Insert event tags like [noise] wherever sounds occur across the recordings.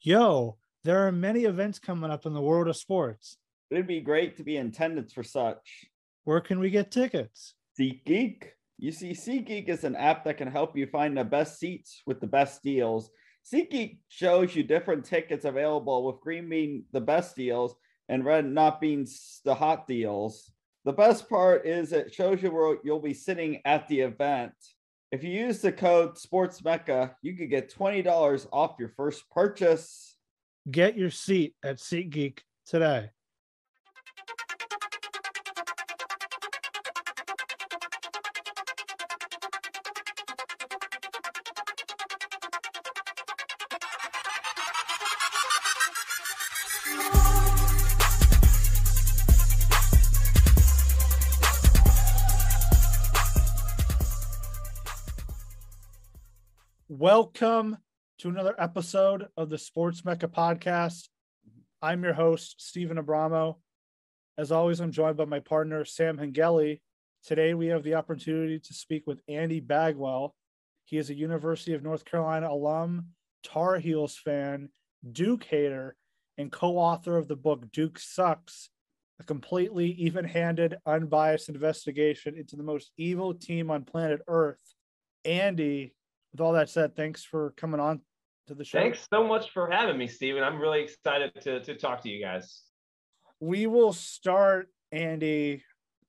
Yo, there are many events coming up in the world of sports. It'd be great to be in attendance for such. Where can we get tickets? SeatGeek. You see, SeatGeek is an app that can help you find the best seats with the best deals. SeatGeek shows you different tickets available, with green being the best deals and red not being the hot deals. The best part is it shows you where you'll be sitting at the event. If you use the code SportsMecca, you could get $20 off your first purchase. Get your seat at SeatGeek today. To another episode of the Sports Mecca podcast. I'm your host, Steven Abramo. As always, I'm joined by my partner, Sam Hengeli. Today, we have the opportunity to speak with Andy Bagwell. He is a University of North Carolina alum, Tar Heels fan, Duke hater, and co author of the book Duke Sucks, a completely even handed, unbiased investigation into the most evil team on planet Earth. Andy, with all that said, thanks for coming on to the show. Thanks so much for having me, Steven. I'm really excited to, to talk to you guys. We will start, Andy,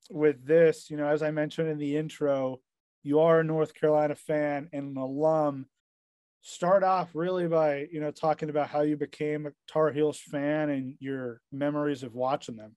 with this. You know, as I mentioned in the intro, you are a North Carolina fan and an alum. Start off really by, you know, talking about how you became a Tar Heels fan and your memories of watching them.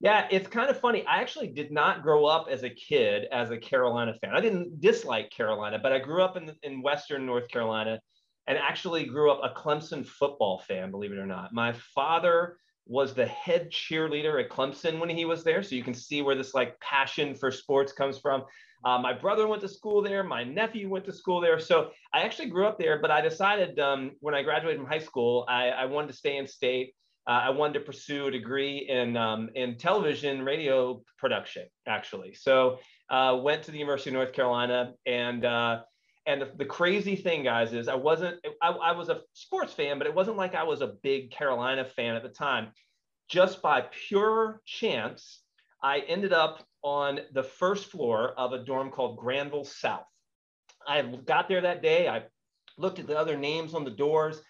Yeah, it's kind of funny. I actually did not grow up as a kid as a Carolina fan. I didn't dislike Carolina, but I grew up in, in Western North Carolina and actually grew up a Clemson football fan, believe it or not. My father was the head cheerleader at Clemson when he was there. So you can see where this like passion for sports comes from. Uh, my brother went to school there. My nephew went to school there. So I actually grew up there, but I decided um, when I graduated from high school, I, I wanted to stay in state uh, I wanted to pursue a degree in um, in television radio production, actually. So uh, went to the University of North Carolina, and uh, and the, the, crazy thing, guys, is I wasn't I, I was a sports fan, but it wasn't like I was a big Carolina fan at the time. Just by pure chance, I ended up on the first floor of a dorm called Granville South. I got there that day. I looked at the other names on the doors.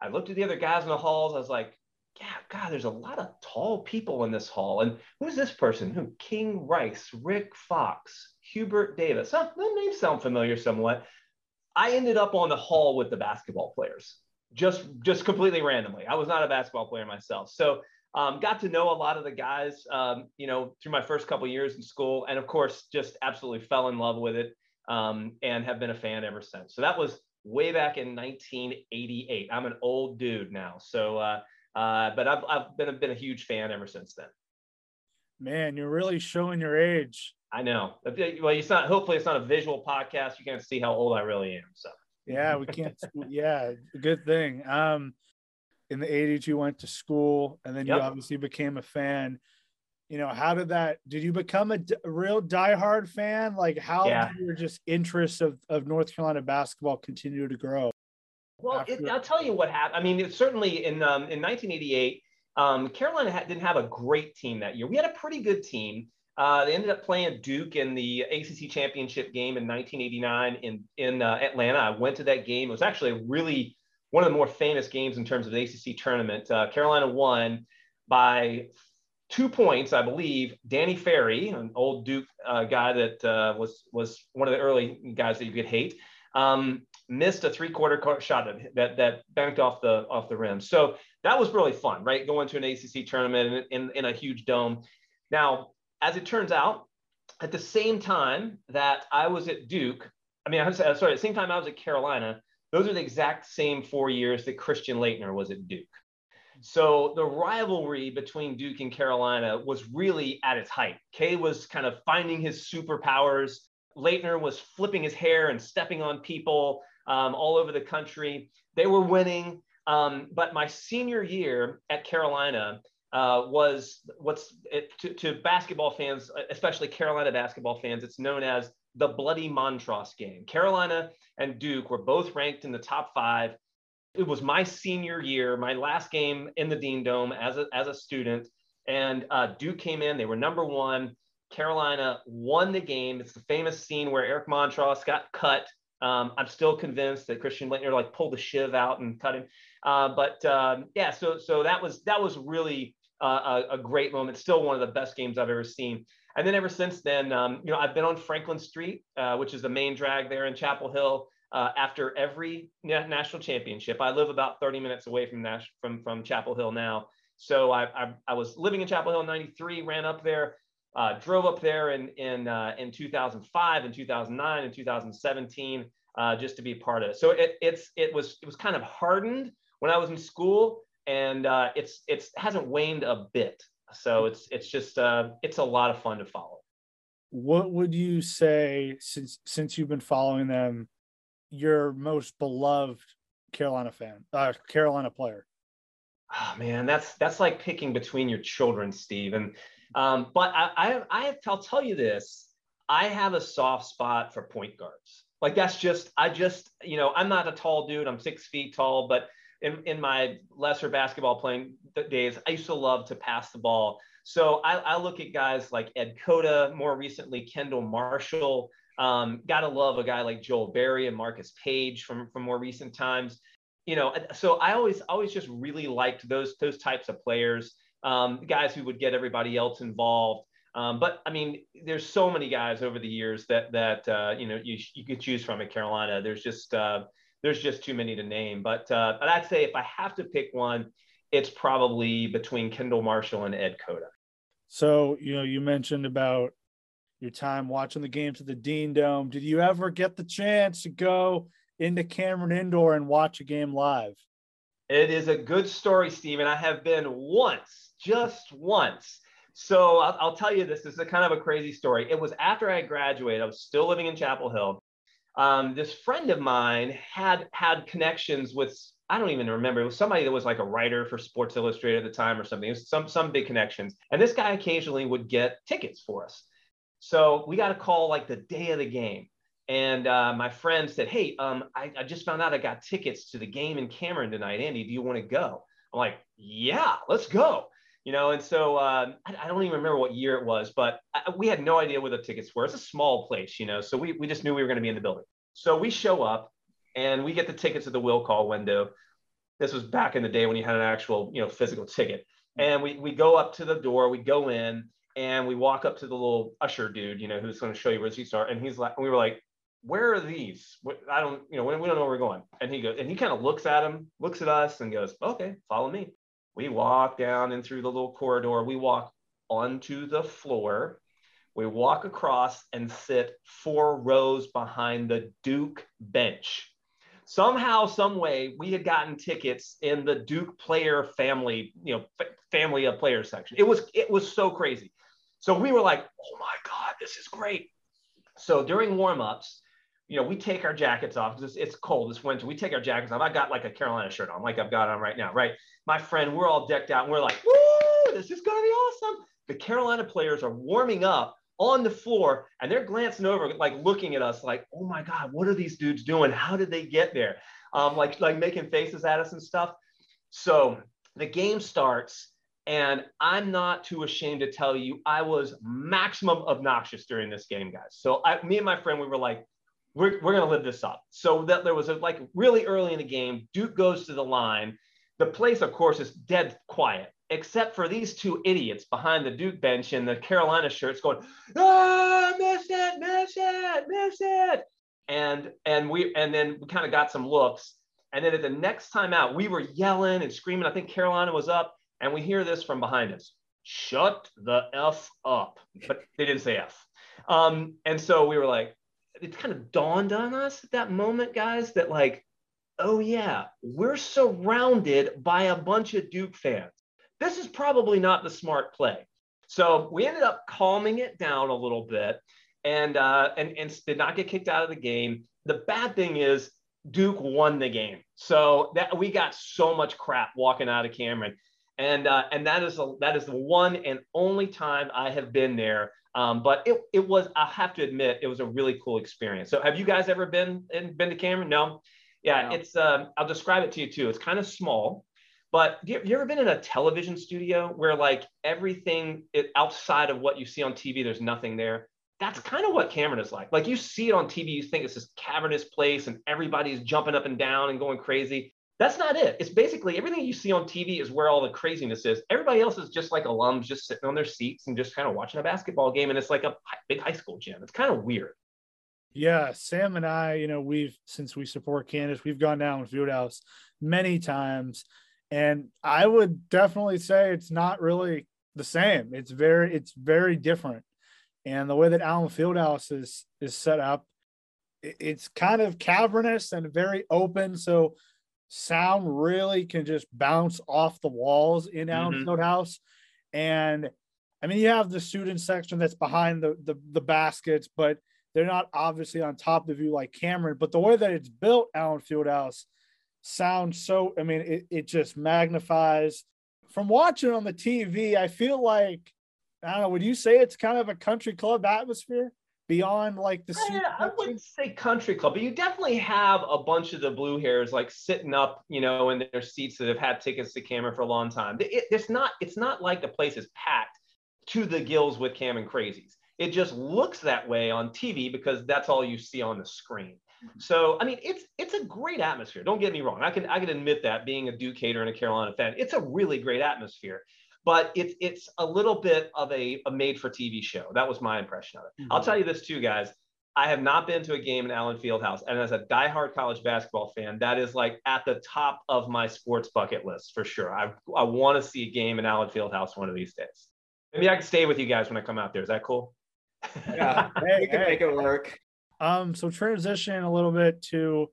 I looked at the other guys in the halls. I was like, yeah, God, there's a lot of tall people in this hall. And who's this person? Who? King Rice, Rick Fox, Hubert Davis. Huh, the names sound familiar somewhat. I ended up on the hall with the basketball players, just just completely randomly. I was not a basketball player myself, so um, got to know a lot of the guys, um, you know, through my first couple years in school, and of course, just absolutely fell in love with it, um, and have been a fan ever since. So that was way back in 1988. I'm an old dude now, so. Uh, uh, but I've, I've been, been a huge fan ever since then. Man, you're really showing your age. I know. Well, it's not. Hopefully, it's not a visual podcast. You can't see how old I really am. So. Yeah, we can't. [laughs] yeah, good thing. Um, in the '80s, you went to school, and then yep. you obviously became a fan. You know, how did that? Did you become a, d- real diehard fan? Like, how yeah. did your just interest of of North Carolina basketball continue to grow? Well, it, I'll tell you what happened. I mean, it's certainly in um, in 1988, um, Carolina ha- didn't have a great team that year. We had a pretty good team. Uh, they ended up playing Duke in the ACC championship game in 1989 in in uh, Atlanta. I went to that game. It was actually a really one of the more famous games in terms of the ACC tournament. Uh, Carolina won by two points, I believe. Danny Ferry, an old Duke uh, guy that uh, was was one of the early guys that you could hate. Um, missed a three-quarter shot that, that that banked off the off the rim. So that was really fun, right? Going to an ACC tournament in, in, in a huge dome. Now, as it turns out, at the same time that I was at Duke, I mean, I'm sorry, at the same time I was at Carolina, those are the exact same four years that Christian Laettner was at Duke. So the rivalry between Duke and Carolina was really at its height. K was kind of finding his superpowers. Laettner was flipping his hair and stepping on people um, all over the country. They were winning. Um, but my senior year at Carolina uh, was what's it, to, to, basketball fans, especially Carolina basketball fans, it's known as the Bloody Montross game. Carolina and Duke were both ranked in the top five. It was my senior year, my last game in the Dean Dome as a, as a student. And uh, Duke came in, they were number one. Carolina won the game. It's the famous scene where Eric Montross got cut. Um, I'm still convinced that Christian Laettner like pulled the shiv out and cut him. Uh, but um, yeah, so so that was that was really uh, a, a, great moment. Still one of the best games I've ever seen. And then ever since then, um, you know, I've been on Franklin Street, uh, which is the main drag there in Chapel Hill. Uh, after every national championship, I live about 30 minutes away from Nash from from Chapel Hill now. So I, I, I was living in Chapel Hill in '93, ran up there, uh, drove up there in in uh, in 2005 and 2009 and 2017 uh, just to be part of it. So it it's it was it was kind of hardened when I was in school, and uh, it's it's hasn't waned a bit. So it's it's just uh, it's a lot of fun to follow. What would you say since since you've been following them, your most beloved Carolina fan, uh, Carolina player? Oh man, that's that's like picking between your children, Steve. And um, but I, I I'll tell you this. I have a soft spot for point guards. Like that's just I just you know I'm not a tall dude. I'm six feet tall, but in, in my lesser basketball playing days, I used to love to pass the ball. So I, I look at guys like Ed Cota, more recently Kendall Marshall. Um, gotta love a guy like Joel Berry and Marcus Paige from from more recent times. You know, so I always always just really liked those those types of players, um, guys who would get everybody else involved. Um, but I mean, there's so many guys over the years that that uh, you know you you could choose from at Carolina. There's just uh, there's just too many to name. But uh, but I'd say if I have to pick one, it's probably between Kendall Marshall and Ed Cota. So you know, you mentioned about your time watching the games at the Dean Dome. Did you ever get the chance to go into Cameron Indoor and watch a game live? It is a good story, Stephen. I have been once, just once. So I'll, I'll, tell you this. This is a kind of a crazy story. It was after I graduated. I was still living in Chapel Hill, um, this friend of mine had had connections with I don't even remember. It was somebody that was like a writer for Sports Illustrated at the time or something. It was some some big connections. And this guy occasionally would get tickets for us. So we got a call like the day of the game. And uh, my friend said, Hey, um, I, I just found out I got tickets to the game in Cameron tonight. Andy, do you want to go? I'm like, Yeah, let's go you know and so um, I, I, don't even remember what year it was but I, we had no idea where the tickets were. It's a small place you know so we, we just knew we were going to be in the building. So we show up and we get the tickets at the will call window. This was back in the day when you had an actual you know physical ticket. And we, we go up to the door we go in and we walk up to the little usher dude you know who's going to show you where the seats are. And he's like we were like where are these? I don't you know we don't know where we're going. And he goes and he kind of looks at him looks at us and goes okay follow me we walk down and through the little corridor. We walk onto the floor. We walk across and sit four rows behind the Duke bench. Somehow, some way, we had gotten tickets in the Duke player family, you know, f- family of players section. It was it was so crazy. So we were like, "Oh my god, this is great!" So during warm-ups, you know, we take our jackets off because it's, it's, cold. It's winter. We take our jackets off. I got like a Carolina shirt on, like I've got on right now, right? My friend, we're all decked out and we're like, woo, this is going to be awesome. The Carolina players are warming up on the floor and they're glancing over, like looking at us like, oh my God, what are these dudes doing? How did they get there? Um, like, like making faces at us and stuff. So the game starts and I'm not too ashamed to tell you, I was maximum obnoxious during this game, guys. So I, me and my friend, we were like, we're, we're going to live this up. So that there was a, like really early in the game, Duke goes to the line. The place, of course, is dead quiet, except for these two idiots behind the Duke bench in the Carolina shirts going, ah, miss it, miss it, miss it. And, and we, and then we kind of got some looks. And then at the next time out, we were yelling and screaming. I think Carolina was up and we hear this from behind us. Shut the F up. But they didn't say F. Um, and so we were like, it kind of dawned on us at that moment, guys, that like, oh yeah, we're surrounded by a bunch of Duke fans. This is probably not the smart play. So we ended up calming it down a little bit and uh, and and did not get kicked out of the game. The bad thing is Duke won the game, so that we got so much crap walking out of Cameron, and uh, and that is a, that is the one and only time I have been there um, but it, it was, I have to admit, it was a really cool experience. So have you guys ever been in, been to Cameron? No. Yeah, Wow. it's. Um, I'll describe it to you too. It's kind of small, but you, you ever been in a television studio where like everything it, outside of what you see on TV, there's nothing there? That's kind of what Cameron is like. Like you see it on TV, you think it's this cavernous place and everybody's jumping up and down and going crazy. That's not it. It's basically everything you see on TV is where all the craziness is. Everybody else is just like alums, just sitting on their seats and just kind of watching a basketball game, and it's like a big high school gym. It's kind of weird. Yeah, Sam and I, you know, we've since we support Kansas, we've gone down with Fieldhouse many times, and I would definitely say it's not really the same. It's very, it's very different, and the way that Allen Fieldhouse is is set up, it's kind of cavernous and very open, so sound really can just bounce off the walls in Allen Mhm. Fieldhouse, and I mean, you have the student section that's behind the the, the baskets, but they're not obviously on top of you like Cameron, but the way that it's built, Allen Fieldhouse, sounds so. I mean, it, it just magnifies. From watching on the TV, I feel like I don't know. Would you say it's kind of a country club atmosphere beyond like the? I, I wouldn't say country club, but you definitely have a bunch of the blue hairs like sitting up, you know, in their seats that have had tickets to Cameron for a long time. It, it's not. It's not like the place is packed to the gills with Cameron crazies. It just looks that way on TV because that's all you see on the screen. Mm-hmm. So I mean, it's it's a great atmosphere. Don't get me wrong. I can I can admit that being a Duke hater and a Carolina fan, it's a really great atmosphere. But it's it's a little bit of a, a made for TV show. That was my impression of it. I'll tell you this too, guys. I have not been to a game in Allen Fieldhouse, and as a diehard college basketball fan, that is like at the top of my sports bucket list for sure. I I want to see a game in Allen Fieldhouse one of these days. Maybe I can stay with you guys when I come out there. Is that cool? Yeah, [laughs] Hey, we can hey. make it work. Um, so transition a little bit to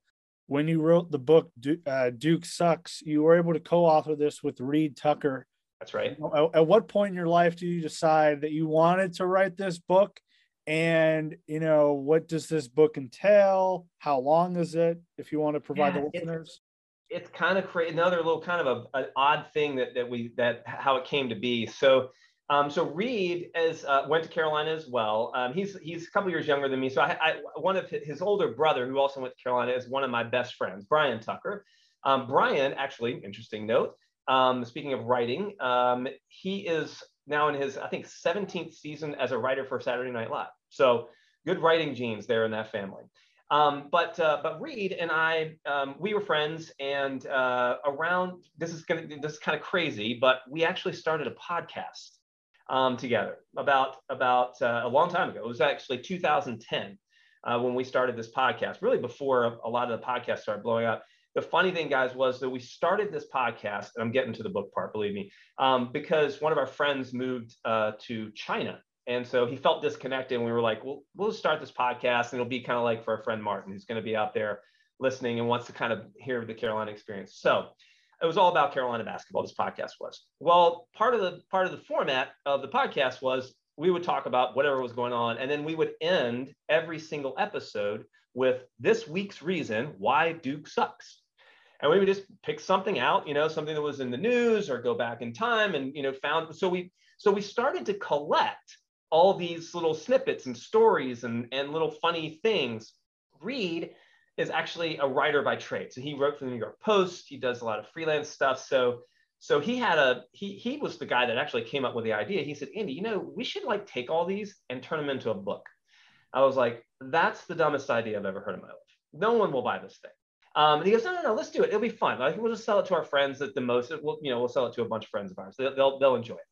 when you wrote the book Du- uh, Duke Sucks, you were able to co-author this with Reed Tucker. That's right. At, at what point in your life do you decide that you wanted to write this book? And you know, what does this book entail? How long is it? If you want to provide Yeah, the listeners. it's kind of crazy. Another little kind of a, an odd thing that that we that how it came to be. So, um, so Reed as uh, went to Carolina as well. Um, he's he's a couple years younger than me. So I, I one of his, his older brother who also went to Carolina is one of my best friends, Brian Tucker. Um, Brian, actually, interesting note. Um, speaking of writing, um, he is now in his I think 17th season as a writer for Saturday Night Live. So good writing genes there in that family. Um, but uh, but Reed and I, um, we were friends, and uh, around this is gonna this is kind of crazy, but we actually started a podcast um, together about about uh, a long time ago. It was actually 2010 uh, when we started this podcast. Really before a, a lot of the podcasts started blowing up. The funny thing, guys, was that we started this podcast, and I'm getting to the book part, believe me, um, because one of our friends moved uh, to China and so he felt disconnected. And we were like, well, we'll start this podcast and it'll be kind of like for our friend Martin, who's going to be out there listening and wants to kind of hear the Carolina experience. So it was all about Carolina basketball. This podcast was. Well, part of the part of the format of the podcast was we would talk about whatever was going on, and then we would end every single episode with this week's reason why Duke sucks. And we would just pick something out, you know, something that was in the news or go back in time and you know found so we so we started to collect all these little snippets and stories and, and little funny things. Reed is actually a writer by trade. So he wrote for the New York Post. He does a lot of freelance stuff. So so he had a he he was the guy that actually came up with the idea. He said, Andy, you know, we should like take all these and turn them into a book. I was like, that's the dumbest idea I've ever heard in my life. No one will buy this thing. Um, and he goes, no, no, no, let's do it. It'll be fun. Like we'll just sell it to our friends at the most. We'll, you know, we'll sell it to a bunch of friends of ours. They'll, they'll, they'll enjoy it.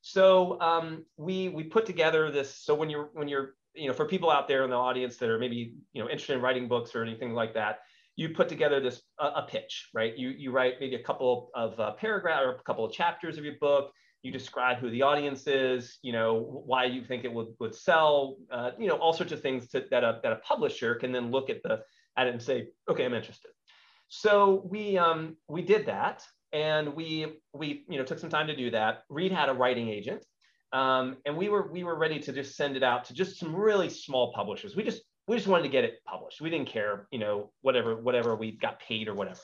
So um, we we put together this. So when you're when you're you know for people out there in the audience that are maybe you know interested in writing books or anything like that, you put together this a, pitch, right? You you write maybe a couple of uh, paragraph or a couple of chapters of your book. You describe who the audience is, you know why you think it would would sell, uh, you know all sorts of things to, that a that a publisher can then look at the at it and say, okay, I'm interested. So we um, we did that, and we we you know took some time to do that. Reed had a writing agent, um, and we were we were ready to just send it out to just some really small publishers. We just we just wanted to get it published. We didn't care, you know, whatever whatever we got paid or whatever.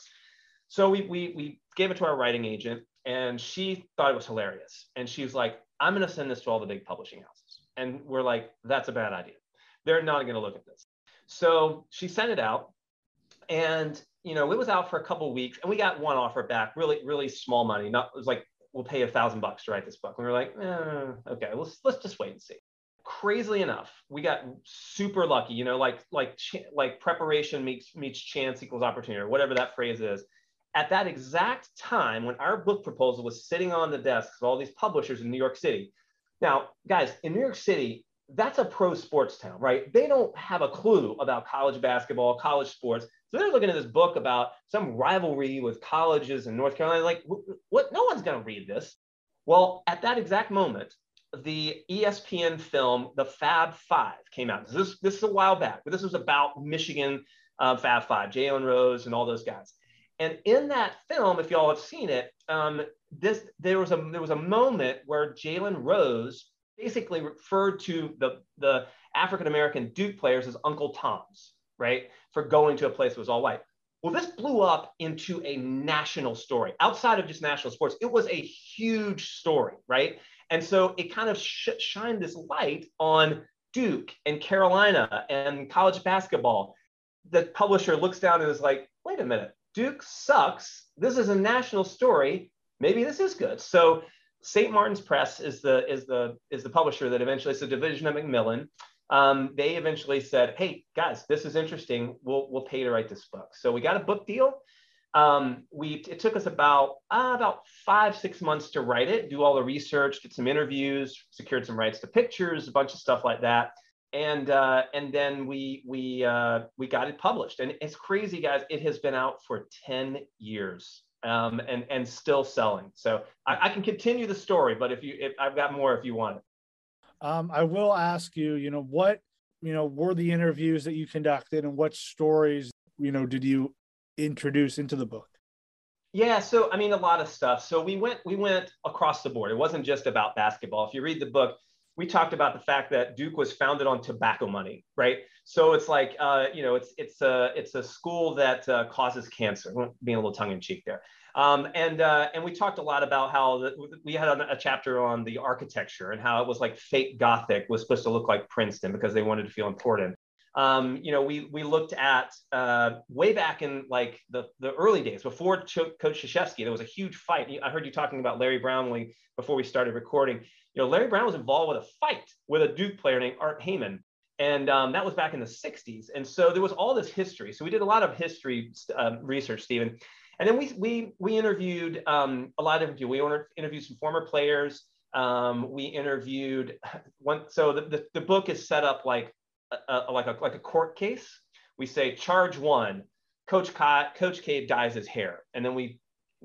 So we we we gave it to our writing agent, and she thought it was hilarious. And she was like, "I'm going to send this to all the big publishing houses." And we're like, "That's a bad idea. They're not going to look at this." So she sent it out, and you know, it was out for a couple weeks, and we got one offer back, really, really small money. Not it was like we'll pay a thousand bucks to write this book. And we were like, eh, okay, let's let's just wait and see. Crazily enough, we got super lucky. You know, like like like preparation meets meets chance equals opportunity, or whatever that phrase is. At that exact time, when our book proposal was sitting on the desks of all these publishers in New York City. Now, guys, in New York City, that's a pro sports town, right? They don't have a clue about college basketball, college sports. So they're looking at this book about some rivalry with colleges in North Carolina. Like, what? No one's going to read this. Well, at that exact moment, the ESPN film, The Fab Five, came out. This, this is a while back, but this was about Michigan uh, Fab Five, Jalen Rose and all those guys. And in that film, if y'all have seen it, um, this there was a there was a moment where Jalen Rose basically referred to the, the African American Duke players as Uncle Toms, right? For going to a place that was all white. Well, this blew up into a national story outside of just national sports. It was a huge story, right? And so it kind of sh- shined this light on Duke and Carolina and college basketball. The publisher looks down and is like, wait a minute, Duke sucks. This is a national story. Maybe this is good. So St. Martin's Press is the is the is the publisher that eventually it's a division of Macmillan. Um, they eventually said, "Hey guys, this is interesting. We'll we'll pay to write this book." So we got a book deal. Um, we it took us about uh, about five six months to write it, do all the research, get some interviews, secured some rights to pictures, a bunch of stuff like that, and uh, and then we we uh, we got it published. And it's crazy, guys. It has been out for ten years um, and and still selling. So I, I, can continue the story, but if you, if I've got more, if you want it. Um, I will ask you. You know what you know were the interviews that you conducted, and what stories you know did you introduce into the book? Yeah, so I mean a lot of stuff. So we went we went across the board. It wasn't just about basketball. If you read the book, we talked about the fact that Duke was founded on tobacco money, right? So it's like, uh, you know, it's it's a it's a school that uh, causes cancer. Being a little tongue in cheek there. Um, and uh, and we talked a lot about how the, we had a, a, chapter on the architecture and how it was like fake Gothic was supposed to look like Princeton because they wanted to feel important. Um, you know, we we looked at uh, way back in like the the early days before Ch- Coach Krzyzewski. There was a huge fight. I heard you talking about Larry Brownlee before we started recording. You know, Larry Brown was involved with a fight with a Duke player named Art Heyman. And um, that was back in the 60s. And so there was all this history. So we did a lot of history um, research, Stephen. And then we, we, we interviewed um, a lot of people. We interviewed some former players. Um, we interviewed [laughs] one. So the, the, the, book is set up like a, a, like, a, like a court case. We say charge one, Coach, Ka- Coach K dyes his hair. And then we,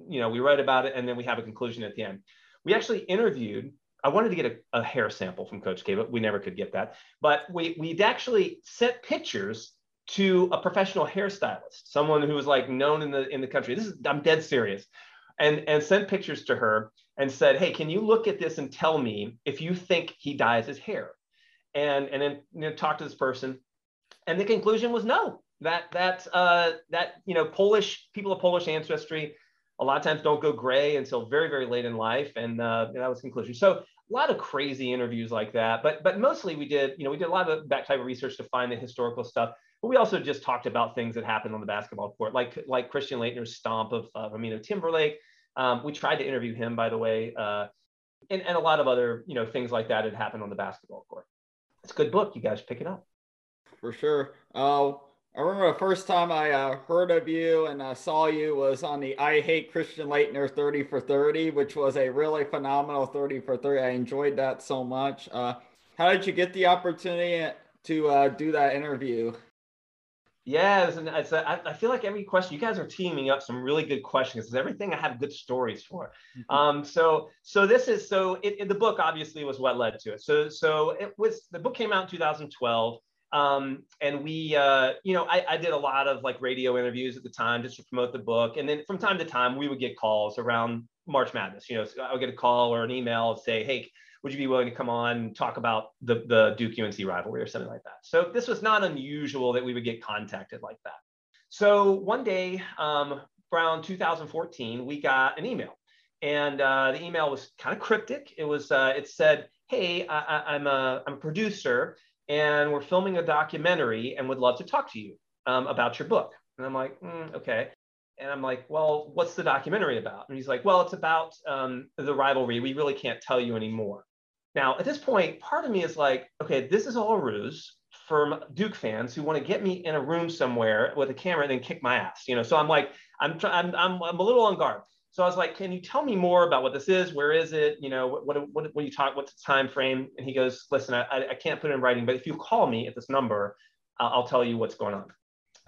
you know, we write about it and then we have a conclusion at the end. We actually interviewed I wanted to get a, a, hair sample from Coach K, but we never could get that. But we we'd actually sent pictures to a professional hairstylist, someone who was like known in the in the country. This is I'm dead serious, and and sent pictures to her and said, hey, can you look at this and tell me if you think he dyes his hair? And and then you know, talk to this person, and the conclusion was no. That that uh, that you know Polish people of Polish ancestry a lot of times don't go gray until very very late in life and uh, that was conclusion. So a lot of crazy interviews like that but but mostly we did you know we did a lot of that type of research to find the historical stuff but we also just talked about things that happened on the basketball court like like christian laettner's stomp of, of aminu timberlake. Um, we tried to interview him by the way uh, and, and a lot of other you know things like that had happened on the basketball court. It's a good book. You guys pick it up. For sure. Uh, I remember the first time I uh, heard of you and uh, saw you was on the I Hate Christian Laettner 30 for 30, which was a really phenomenal 30 for 30. I enjoyed that so much. Uh, how did you get the opportunity to uh, do that interview? Yeah, it's, it's a, I feel like every question you guys are teaming up some really good questions. It's everything I have good stories for. Mm-hmm. Um, so so this is so it, it, the book obviously was what led to it. So so it was the book came out in 2012. Um, and we, uh, you know, I, I, did a lot of like radio interviews at the time just to promote the book. And then from time to time, we would get calls around March Madness. You know, so I would get a call or an email and say, hey, would you be willing to come on and talk about the, the Duke UNC rivalry or something like that? So this was not unusual that we would get contacted like that. So one day, um, around 2014, we got an email. And uh, the email was kind of cryptic. It was, uh, it said, hey, I, am a, I'm a producer and we're filming a documentary and would love to talk to you um, about your book. And I'm like, mm, okay. And I'm like, well, what's the documentary about? And he's like, well, it's about um, the rivalry. We really can't tell you anymore. Now, at this point, part of me is like, okay, this is all a ruse from Duke fans who want to get me in a room somewhere with a camera and then kick my ass. You know, so I'm like, I'm, I'm, I'm, I'm a little on guard. So I was like, can you tell me more about what this is? Where is it? You know, what, what, what, what you talk, what's the time frame? And he goes, listen, I, I can't put it in writing, but if you call me at this number, I'll, I'll tell you what's going on.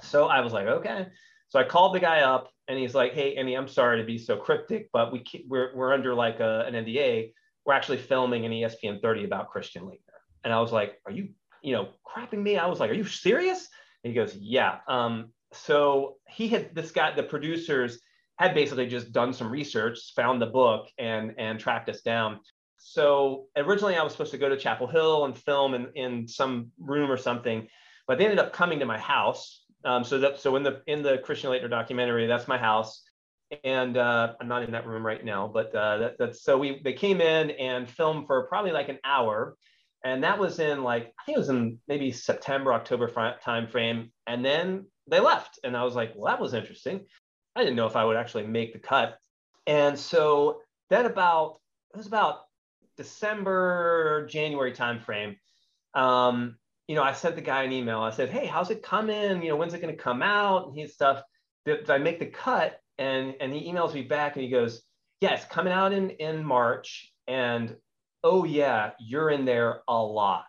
So I was like, okay. So I called the guy up and he's like, hey, Andy, I'm sorry to be so cryptic, but we we're, we're under like a, an NDA. We're actually filming an ESPN 30 about Christian Laettner. And I was like, are you, you know, crapping me? I was like, are you serious? And he goes, yeah. Um, so he had this guy, the producers had basically just done some research, found the book and, and tracked us down. So originally I was supposed to go to Chapel Hill and film in, in some room or something, but they ended up coming to my house. Um, so that so in the in the Christian Laettner documentary, that's my house, and uh, I'm not in that room right now. But uh, that, that's so we they came in and filmed for probably like an hour, and that was in like I think it was in maybe September October time frame, and then they left, and I was like, well, that was interesting. I didn't know if I would actually make the cut, and so then about it was about December January time frame. Um, you know, I sent the guy an email. I said, "Hey, how's it coming? You know, when's it going to come out?" And he's stuff. Did, did, I make the cut? And and he emails me back and he goes, "Yeah, coming out in in March." And oh yeah, you're in there a lot.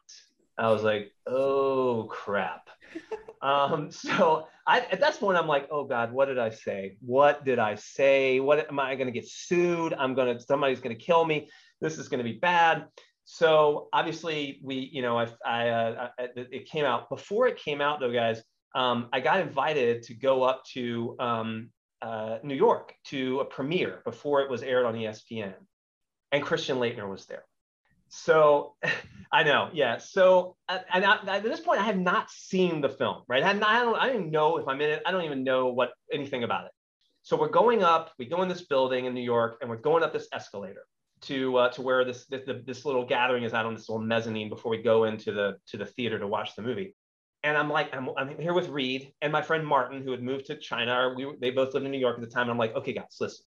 I was like, "Oh crap." [laughs] um, [laughs] so I, at that point, I'm like, "Oh God, what did I say? What did I say? What am I going to get sued? I'm going to somebody's going to kill me. This is going to be bad." So obviously, we, you know, I, I, uh, it came out before it came out though, guys. Um, I got invited to go up to um, uh, New York to a premiere before it was aired on ESPN, and Christian Laettner was there. So [laughs] I know, yeah. So and I, at this point, I have not seen the film, right? I, not, I don't, I don't even know if I'm in it. I don't even know what anything about it. So we're going up. We go in this building in New York, and we're going up this escalator to uh, to where this, this this little gathering is out on this little mezzanine before we go into the to the theater to watch the movie. And I'm like, I'm, I'm here with Reed and my friend Martin, who had moved to China. We they both lived in New York at the time. And I'm like, okay, guys, listen.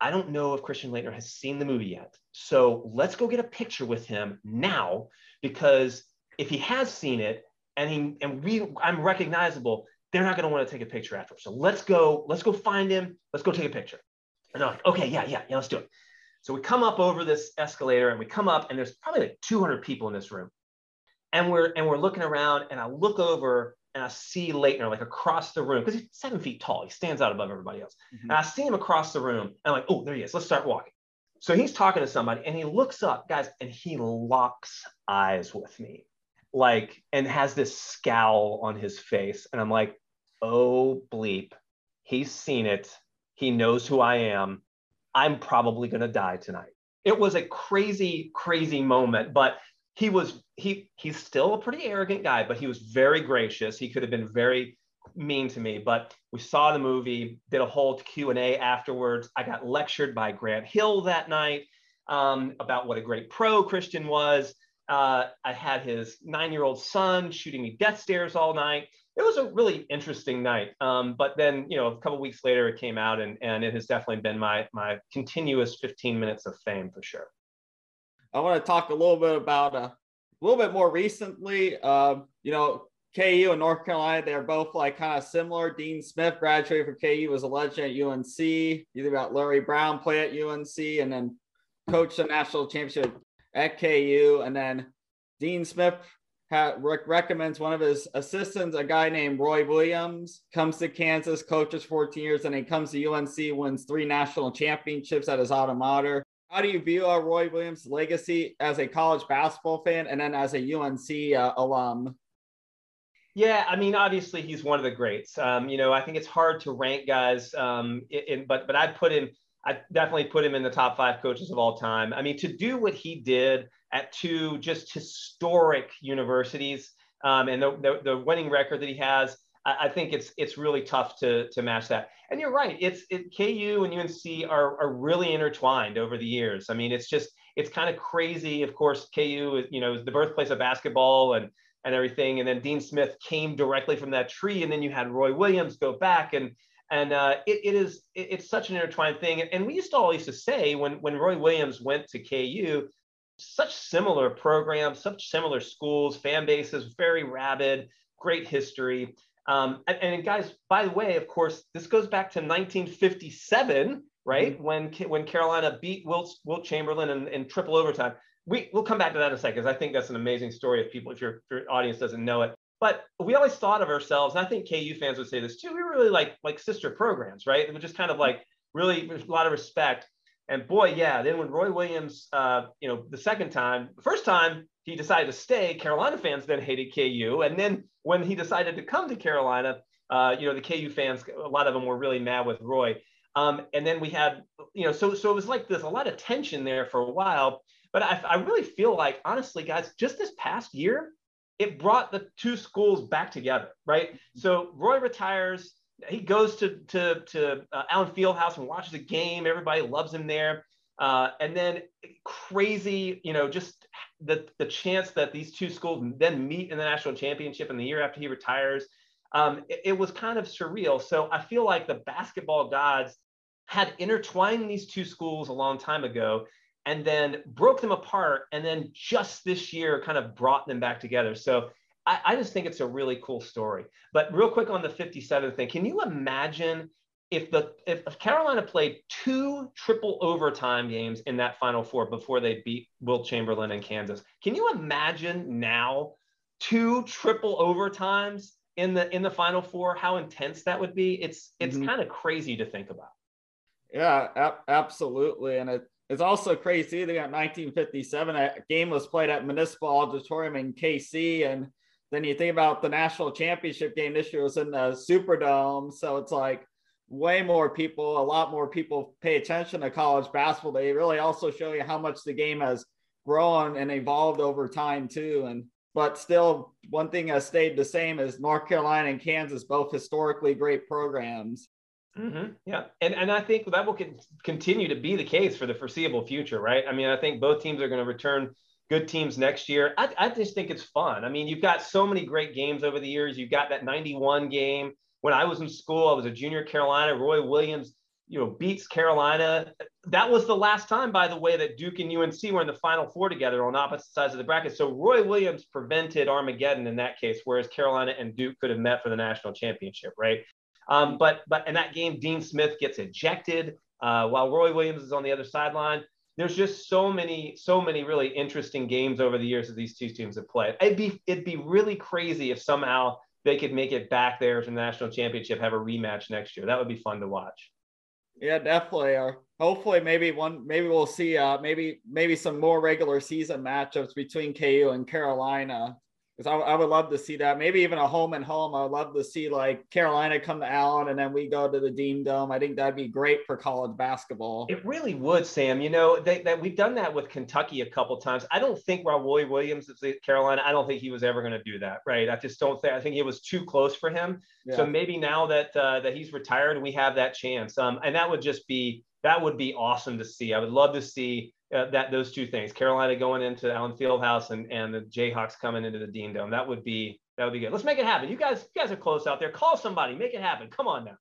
I don't know if Christian Laettner has seen the movie yet, so let's go get a picture with him now because if he has seen it and he and we I'm recognizable, they're not going to want to take a picture after. So let's go, let's go find him. Let's go take a picture. And they're like, okay, yeah, yeah, yeah, let's do it. So we come up over this escalator and we come up and there's probably like 200 people in this room. And we're and we're looking around and I look over and I see Laettner like across the room because he's seven feet tall. He stands out above everybody else. Mm-hmm. And I see him across the room and I'm like, oh, there he is. Let's start walking. So he's talking to somebody and he looks up, guys, and he locks eyes with me, like, and has this scowl on his face. And I'm like, oh, bleep. He's seen it. He knows who I am. I'm probably going to die tonight. It was a crazy, crazy moment, but he was he he's still a pretty arrogant guy, but he was very gracious. He could have been very mean to me, but we saw the movie, did a whole Q and A afterwards. I got lectured by Grant Hill that night um, about what a great pro Christian was. Uh, I had his nine-year-old son shooting me death stares all night it was a really interesting night. Um, but then, you know, a couple weeks later, it came out, and and it has definitely been my my continuous 15 minutes of fame for sure. I want to talk a little bit about uh, little bit more recently. Uh, you know, KU and North Carolina, they're both like kind of similar. Dean Smith graduated from KU, was a legend at UNC. You think about Larry Brown play at UNC, and then coached the national championship at KU, and then Dean Smith ha- recommends one of his assistants, a guy named Roy Williams, comes to Kansas, coaches 14 years, and he comes to UNC, wins three national championships at his alma mater. How do you view uh, Roy Williams' legacy as a college basketball fan and then as a UNC uh, alum? Yeah, I mean, obviously he's one of the greats. Um, you know, I think it's hard to rank guys, um, in, but but I'd put him. I definitely put him in the top five coaches of all time. I mean, to do what he did at two just historic universities um, and the, the, the, winning record that he has, I, I, think it's it's really tough to, to match that. And you're right, it's it, KU and UNC are, are really intertwined over the years. I mean, it's just it's kind of crazy. Of course, KU is you know is the birthplace of basketball and and everything. And then Dean Smith came directly from that tree, and then you had Roy Williams go back and and uh, it, it is it, it's such an intertwined thing. And we used to always to say when when Roy Williams went to KU, such similar programs, such similar schools, fan bases, very rabid, great history. Um, and, and, guys, by the way, of course, this goes back to 1957, right? Mm-hmm. When when Carolina beat Wilt, Wilt Chamberlain in, in triple overtime. We we'll come back to that in a second. because I think that's an amazing story. If people, if your, if your audience doesn't know it, but we always thought of ourselves, and I think KU fans would say this too. We were really like like sister programs, right? It was just kind of like really a lot of respect. And boy, yeah. Then when Roy Williams, uh, you know, the second time, the first time he decided to stay, Carolina fans then hated KU, and then when he decided to come to Carolina, uh, you know, the KU fans, a lot of them were really mad with Roy. Um, and then we had, you know, so so it was like there's a lot of tension there for a while. But I, I really feel like, honestly, guys, just this past year, it brought the two schools back together, right? Mm-hmm. So Roy retires. He goes to to to uh, Allen Fieldhouse and watches a game. Everybody loves him there. Uh, and then crazy, you know, just the the chance that these two schools then meet in the national championship in the year after he retires. Um, it, it was kind of surreal. So I feel like the basketball gods had intertwined these two schools a long time ago and then broke them apart and then just this year kind of brought them back together so I, I, just think it's a really cool story but real quick on the 57 thing can you imagine if the if, if carolina played two triple overtime games in that final four before they beat wilt chamberlain and kansas can you imagine now two triple overtimes in the in the final four how intense that would be it's it's mm-hmm. kind of crazy to think about yeah ab- absolutely and it it's also crazy. They got 1957. A game was played at Municipal Auditorium in KC, and then you think about the national championship game this year was in the Superdome. So it's like way more people, a lot more people pay attention to college basketball. They really also show you how much the game has grown and evolved over time too. And but still, one thing has stayed the same is North Carolina and Kansas, both historically great programs. Mm-hmm. Yeah, and and I think that will continue to be the case for the foreseeable future, right? I mean, I think both teams are going to return good teams next year. I, I just think it's fun. I mean, you've got so many great games over the years. You've got that '91 game when I was in school. I was a junior Carolina. Roy Williams, you know, beats Carolina. That was the last time, by the way, that Duke and UNC were in the Final Four together on opposite sides of the bracket. So Roy Williams prevented Armageddon in that case, whereas Carolina and Duke could have met for the national championship, right? Um, but but in that game, Dean Smith gets ejected uh, while Roy Williams is on the other sideline. There's just so many so many really interesting games over the years that these two teams have played. It'd be it'd be really crazy if somehow they could make it back there to the national championship, have a rematch next year. That would be fun to watch. Yeah, definitely. Or hopefully, maybe one. Maybe we'll see. Uh, maybe maybe some more regular season matchups between KU and Carolina because I, I, would love to see that. Maybe even a home and home. I would love to see like Carolina come to Allen and then we go to the Dean Dome. I think that'd be great for college basketball. It really would, Sam. You know, they, that we've done that with Kentucky a couple times. I don't think Roy Williams is Carolina. I don't think he was ever going to do that, right? I just don't think. I think it was too close for him. Yeah. So maybe now that uh, that he's retired, we have that chance. Um, and that would just be that would be awesome to see. I would love to see uh, that those two things, Carolina going into Allen Fieldhouse and and the Jayhawks coming into the Dean Dome. That would be that would be good. Let's make it happen. You guys, you guys are close out there. Call somebody, make it happen. Come on now.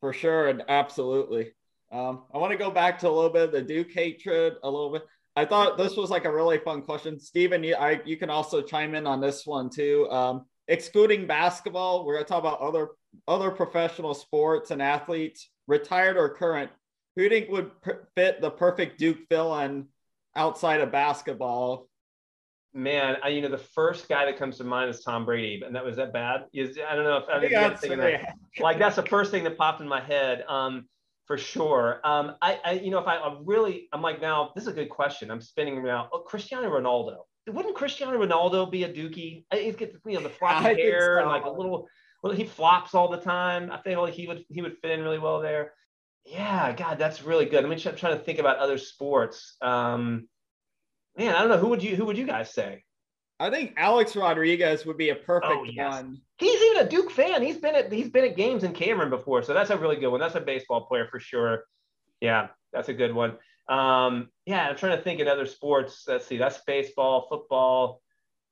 For sure and absolutely. Um, I want to go back to a little bit of the Duke hatred a little bit. I thought this was like a really fun question, Stephen. You, you can also chime in on this one too. Um, excluding basketball, we're gonna talk about other other professional sports and athletes, retired or current. Who do you think would fit the perfect Duke villain outside of basketball? Man, I, you know, the first guy that comes to mind is Tom Brady, and that was that bad. Is I don't know if I thinking that. like that's the first thing that popped in my head. Um, for sure. Um, I, I, you know, if I, I really, I'm like now, this is a good question. I'm spinning around. Oh, Cristiano Ronaldo. Wouldn't Cristiano Ronaldo be a Dookie? He's got you know the floppy hair so. and like a little, well, he flops all the time. I feel like he would he would fit in really well there. Yeah, God, that's really good. I mean, I'm trying to think about other sports. Um, man, I don't know who would you who would you guys say? I think Alex Rodriguez would be a perfect oh, yes. one. He's even a Duke fan. He's been at he's been at games in Cameron before, so that's a really good one. That's a baseball player for sure. Yeah, that's a good one. Um, yeah, I'm trying to think in other sports. Let's see, that's baseball, football.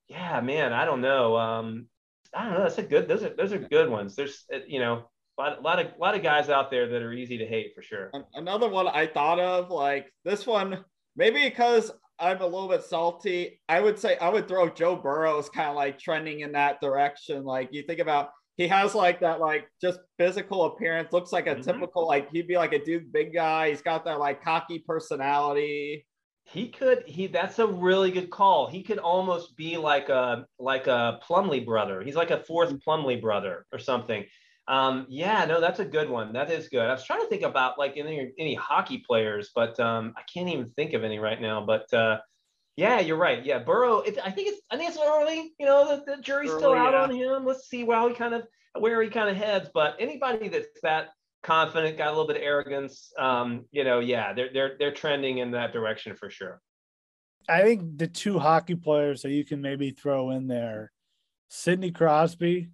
yeah, man, I don't know. Um, I don't know. That's a good. Those are those are good ones. There's uh, you know a lot, a lot of a lot of guys out there that are easy to hate for sure. Another one I thought of, like this one, maybe because I'm a little bit salty. I would say I would throw Joe Burrow's kind of like trending in that direction. Like you think about he has like that like just physical appearance, looks like a mm-hmm. typical like he'd be like a dude big guy. He's got that like cocky personality. He could he that's a really good call. He could almost be like a like a Plumlee brother. He's like a fourth mm-hmm. Brother or something. Um, yeah, no, that's a good one. That is good. I was trying to think about like any any hockey players, but um, I can't even think of any right now. But uh, yeah, you're right. Yeah, Burrow. It, I think it's I think it's early. You know, the, the jury's early, still out yeah. on him. Let's see how he kind of where he kind of heads. But anybody that's that confident, got a little bit of arrogance, um, you know, yeah, they're they're they're trending in that direction for sure. I think the two hockey players that you can maybe throw in there, Sidney Crosby.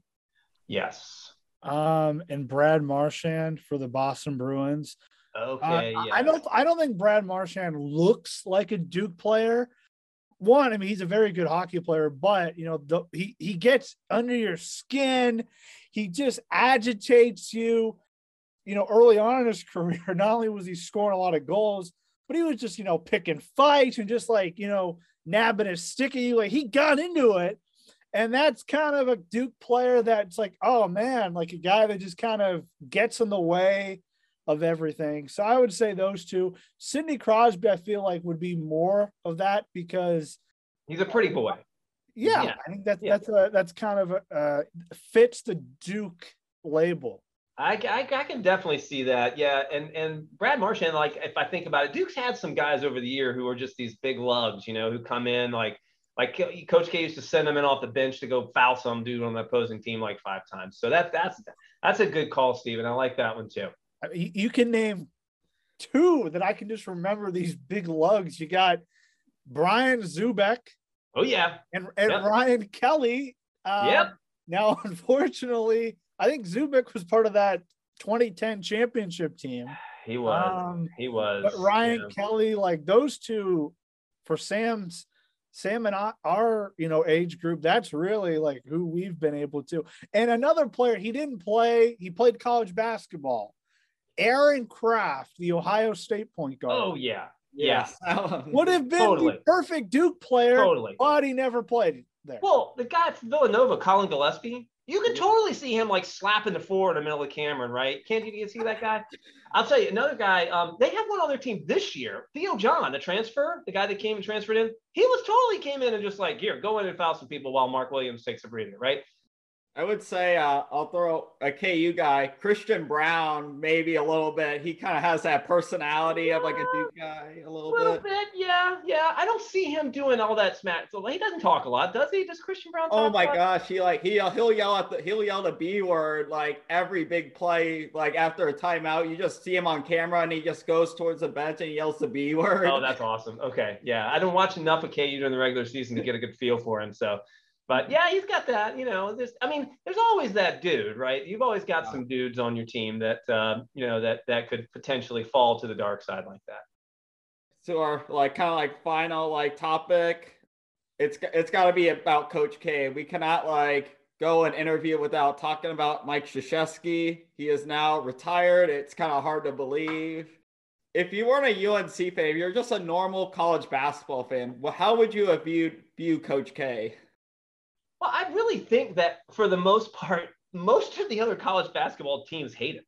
Yes. Um, and Brad Marchand for the Boston Bruins. Okay. Uh, yeah. I don't I don't think Brad Marchand looks like a Duke player. One, I mean, he's a very good hockey player, but you know, the, he he gets under your skin. He just agitates you. You know, early on in his [laughs] career, not only was he scoring a lot of goals, but he was just you know picking fights and just like you know nabbing his stick at you. Like he got into it, and that's kind of a Duke player that's like, oh man, like a guy that just kind of gets in the way of everything. So I would say those two. Sidney Crosby, I feel like would be more of that because he's a pretty boy. Yeah, yeah. I think that's yeah. that's a, that's kind of a, uh, fits the Duke label. I, I, I, can definitely see that. Yeah. And and Brad Marchand, like if I think about it, Duke's had some guys over the year who are just these big lugs, you know, who come in like like Coach K used to send them in off the bench to go foul some dude on the opposing team like five times. So that that's that's a good call, Steven. I like that one too you can name two that I can just remember these big lugs. You got Brian Zoubek. Oh yeah, and and yep. Ryan Kelly. Um, yep. Now, [laughs] unfortunately, I think Zoubek was part of that 2010 championship team. He was. Um, he was. But Ryan yeah. Kelly, like those two, for Sam's Sam and I, our you know age group, that's really like who we've been able to. And another player, he didn't play. He played college basketball. Aaron Craft, the Ohio State point guard. Oh yeah, yeah, [laughs] would have been totally. the perfect Duke player. Totally, but he never played there. Well, the guy from Villanova, Collin Gillespie, you could totally see him like slapping the floor in the middle of Cameron, right? Can't you see that guy? I'll tell you another guy. Um, they have one on their team this year. Theo John, the transfer, the guy that came and transferred in. He was totally came in and just like, here, go in and foul some people while Mark Williams takes a breather, right? I would say uh, I'll throw a KU guy, Christian Braun, maybe a little bit. He kind of has that personality yeah, of like a Duke guy, a little, a little bit. bit. Yeah, yeah. I don't see him doing all that smack. So he doesn't talk a lot, does he? Does Christian Braun? oh my gosh, he like he he'll yell at the he'll yell the B word like every big play. Like after a timeout, you just see him on camera and he just goes towards the bench and he yells the B word. Oh, that's awesome. Okay, yeah. I don't watch enough of KU during the regular season to get a good feel for him. So but yeah, he's got that. You know, this. I mean, there's always that dude, right? You've always got some dudes on your team that uh, you know that that could potentially fall to the dark side like that. So our like kind of like final like topic, it's it's got to be about Coach K. We cannot like go and interview without talking about Mike Krzyzewski. He is now retired. It's kind of hard to believe. If you weren't a UNC fan, if you're just a normal college basketball fan, well, how would you have viewed view Coach K? Well, I really think that for the most part, most of the other college basketball teams hate him,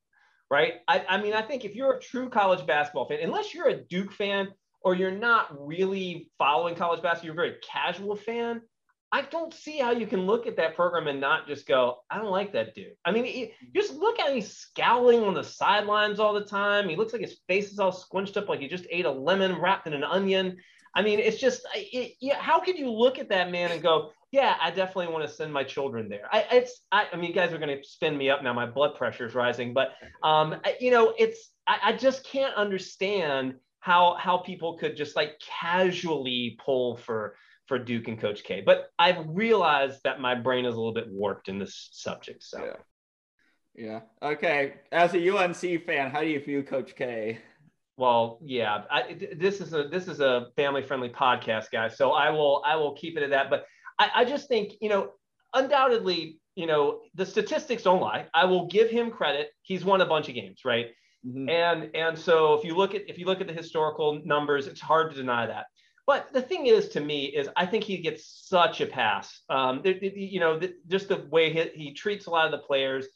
right? I, I mean, I think if you're a true college basketball fan, unless you're a Duke fan or you're not really following college basketball, you're a very casual fan. I don't see how you can look at that program and not just go, I don't like that dude. I mean, he, just look at him, he's scowling on the sidelines all the time. He looks like his face is all squinched up like he just ate a lemon wrapped in an onion. I mean, it's just, it, yeah, how can you look at that man and go, yeah, I definitely want to send my children there. I, it's, I, I mean, you guys are going to spin me up now. My blood pressure is rising, but, um, I, you know, it's, I, I just can't understand how, how people could just like casually pull for, for Duke and Coach K. But I've realized that my brain is a little bit warped in this subject. So, yeah. Yeah. Okay. As a UNC fan, how do you view Coach K? Well, yeah, I, this is a this is a family friendly podcast, guys. So I will I will keep it at that. But I, I just think, you know, undoubtedly, you know, the statistics don't lie. I will give him credit. He's won a bunch of games, right? Mm-hmm. And and so if you look at if you look at the historical numbers, it's hard to deny that. But the thing is, to me, is I think he gets such a pass. Um, you know, just the way he, he treats a lot of the players.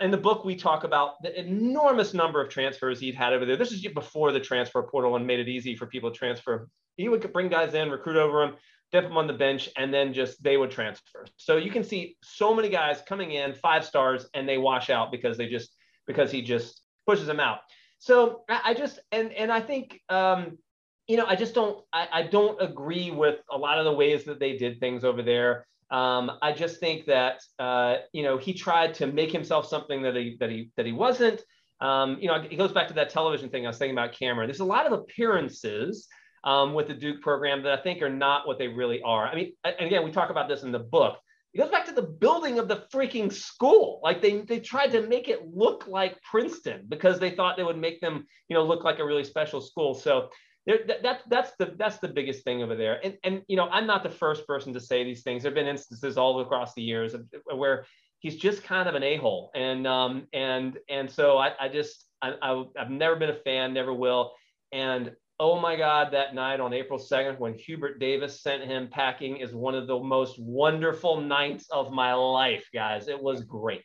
In the book, we talk about the enormous number of transfers he'd had over there. This is before the transfer portal and made it easy for people to transfer. He would bring guys in, recruit over them, dip them on the bench, and then just they would transfer. So you can see so many guys coming in five stars and they wash out because they just because he just pushes them out. So I just and and I think um, you know, I just don't, I, I, don't agree with a lot of the ways that they did things over there. Um, I just think that, uh, you know, he tried to make himself something that he, that he, that he wasn't. Um, you know, it goes back to that television thing I was thinking about Cameron. There's a lot of appearances um, with the Duke program that I think are not what they really are. I mean, and again, we talk about this in the book. It goes back to the building of the freaking school. Like they, they tried to make it look like Princeton because they thought they would make them, you know, look like a really special school. So there, that, that's the that's the biggest thing over there. And and you know, I'm not the first person to say these things. There've been instances all across the years of, where he's just kind of an a-hole, and um and and so I, I just I, I I've never been a fan, never will. And oh my God, that night on April 2nd, when Hubert Davis sent him packing, is one of the most wonderful nights of my life, guys. It was great.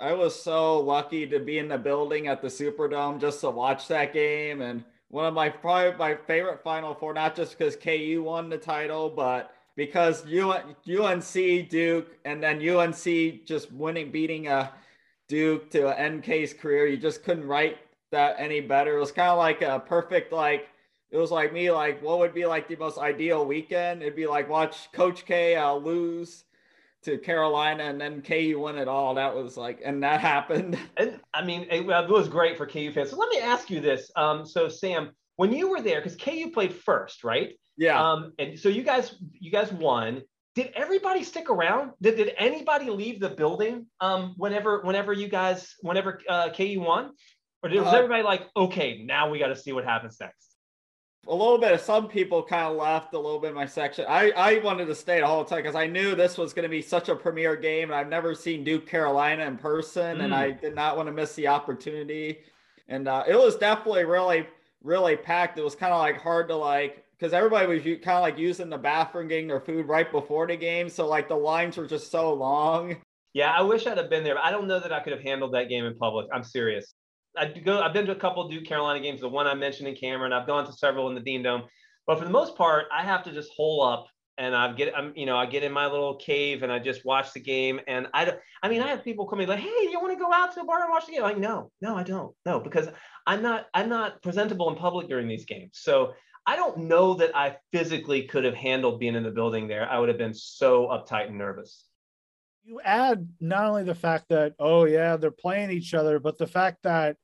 I was so lucky to be in the building at the Superdome just to watch that game and one of my probably my favorite Final Four, not just because KU won the title, but because UNC Duke and then UNC just winning, beating a Duke to end K's career. You just couldn't write that any better. It was kind of like a perfect like. It was like me, like what would be like the most ideal weekend? It'd be like watch Coach K uh, lose to Carolina and then KU won it all. That was like, and that happened. [laughs] And I mean, it, it was great for KU fans. So let me ask you this. Um, so Sam, when you were there, because KU played first, right? Yeah. Um, and so you guys, you guys won. Did everybody stick around? Did, did anybody leave the building? Um, whenever, whenever you guys, whenever uh, KU won, or was uh, everybody like, okay, now we got to see what happens next? A little bit of some people kind of left a little bit in my section. I, I wanted to stay the whole time because I knew this was going to be such a premier game. And I've never seen Duke Carolina in person, mm. and I mm. did not want to miss the opportunity. And uh, it was definitely really, really packed. It was kind of like hard to like because everybody was kind of like using the bathroom, getting their food right before the game. So like the lines were just so long. Yeah, I wish I'd have been there. But I don't know that I could have handled that game in public. I'm serious. I go. I've been to a couple Duke Carolina games. The one I mentioned in Cameron. I've gone to several in the Dean Dome, but for the most part, I have to just hole up and I get. I'm you know I get in my little cave and I just watch the game. And I don't. I mean, I have people coming like, "Hey, do you want to go out to the bar and watch the game?" I'm like, no, no, I don't. No, because I'm not. I'm not presentable in public during these games. So I don't know that I physically could have handled being in the building there. I would have been so uptight and nervous you add not only the fact that oh yeah they're playing each other but the fact that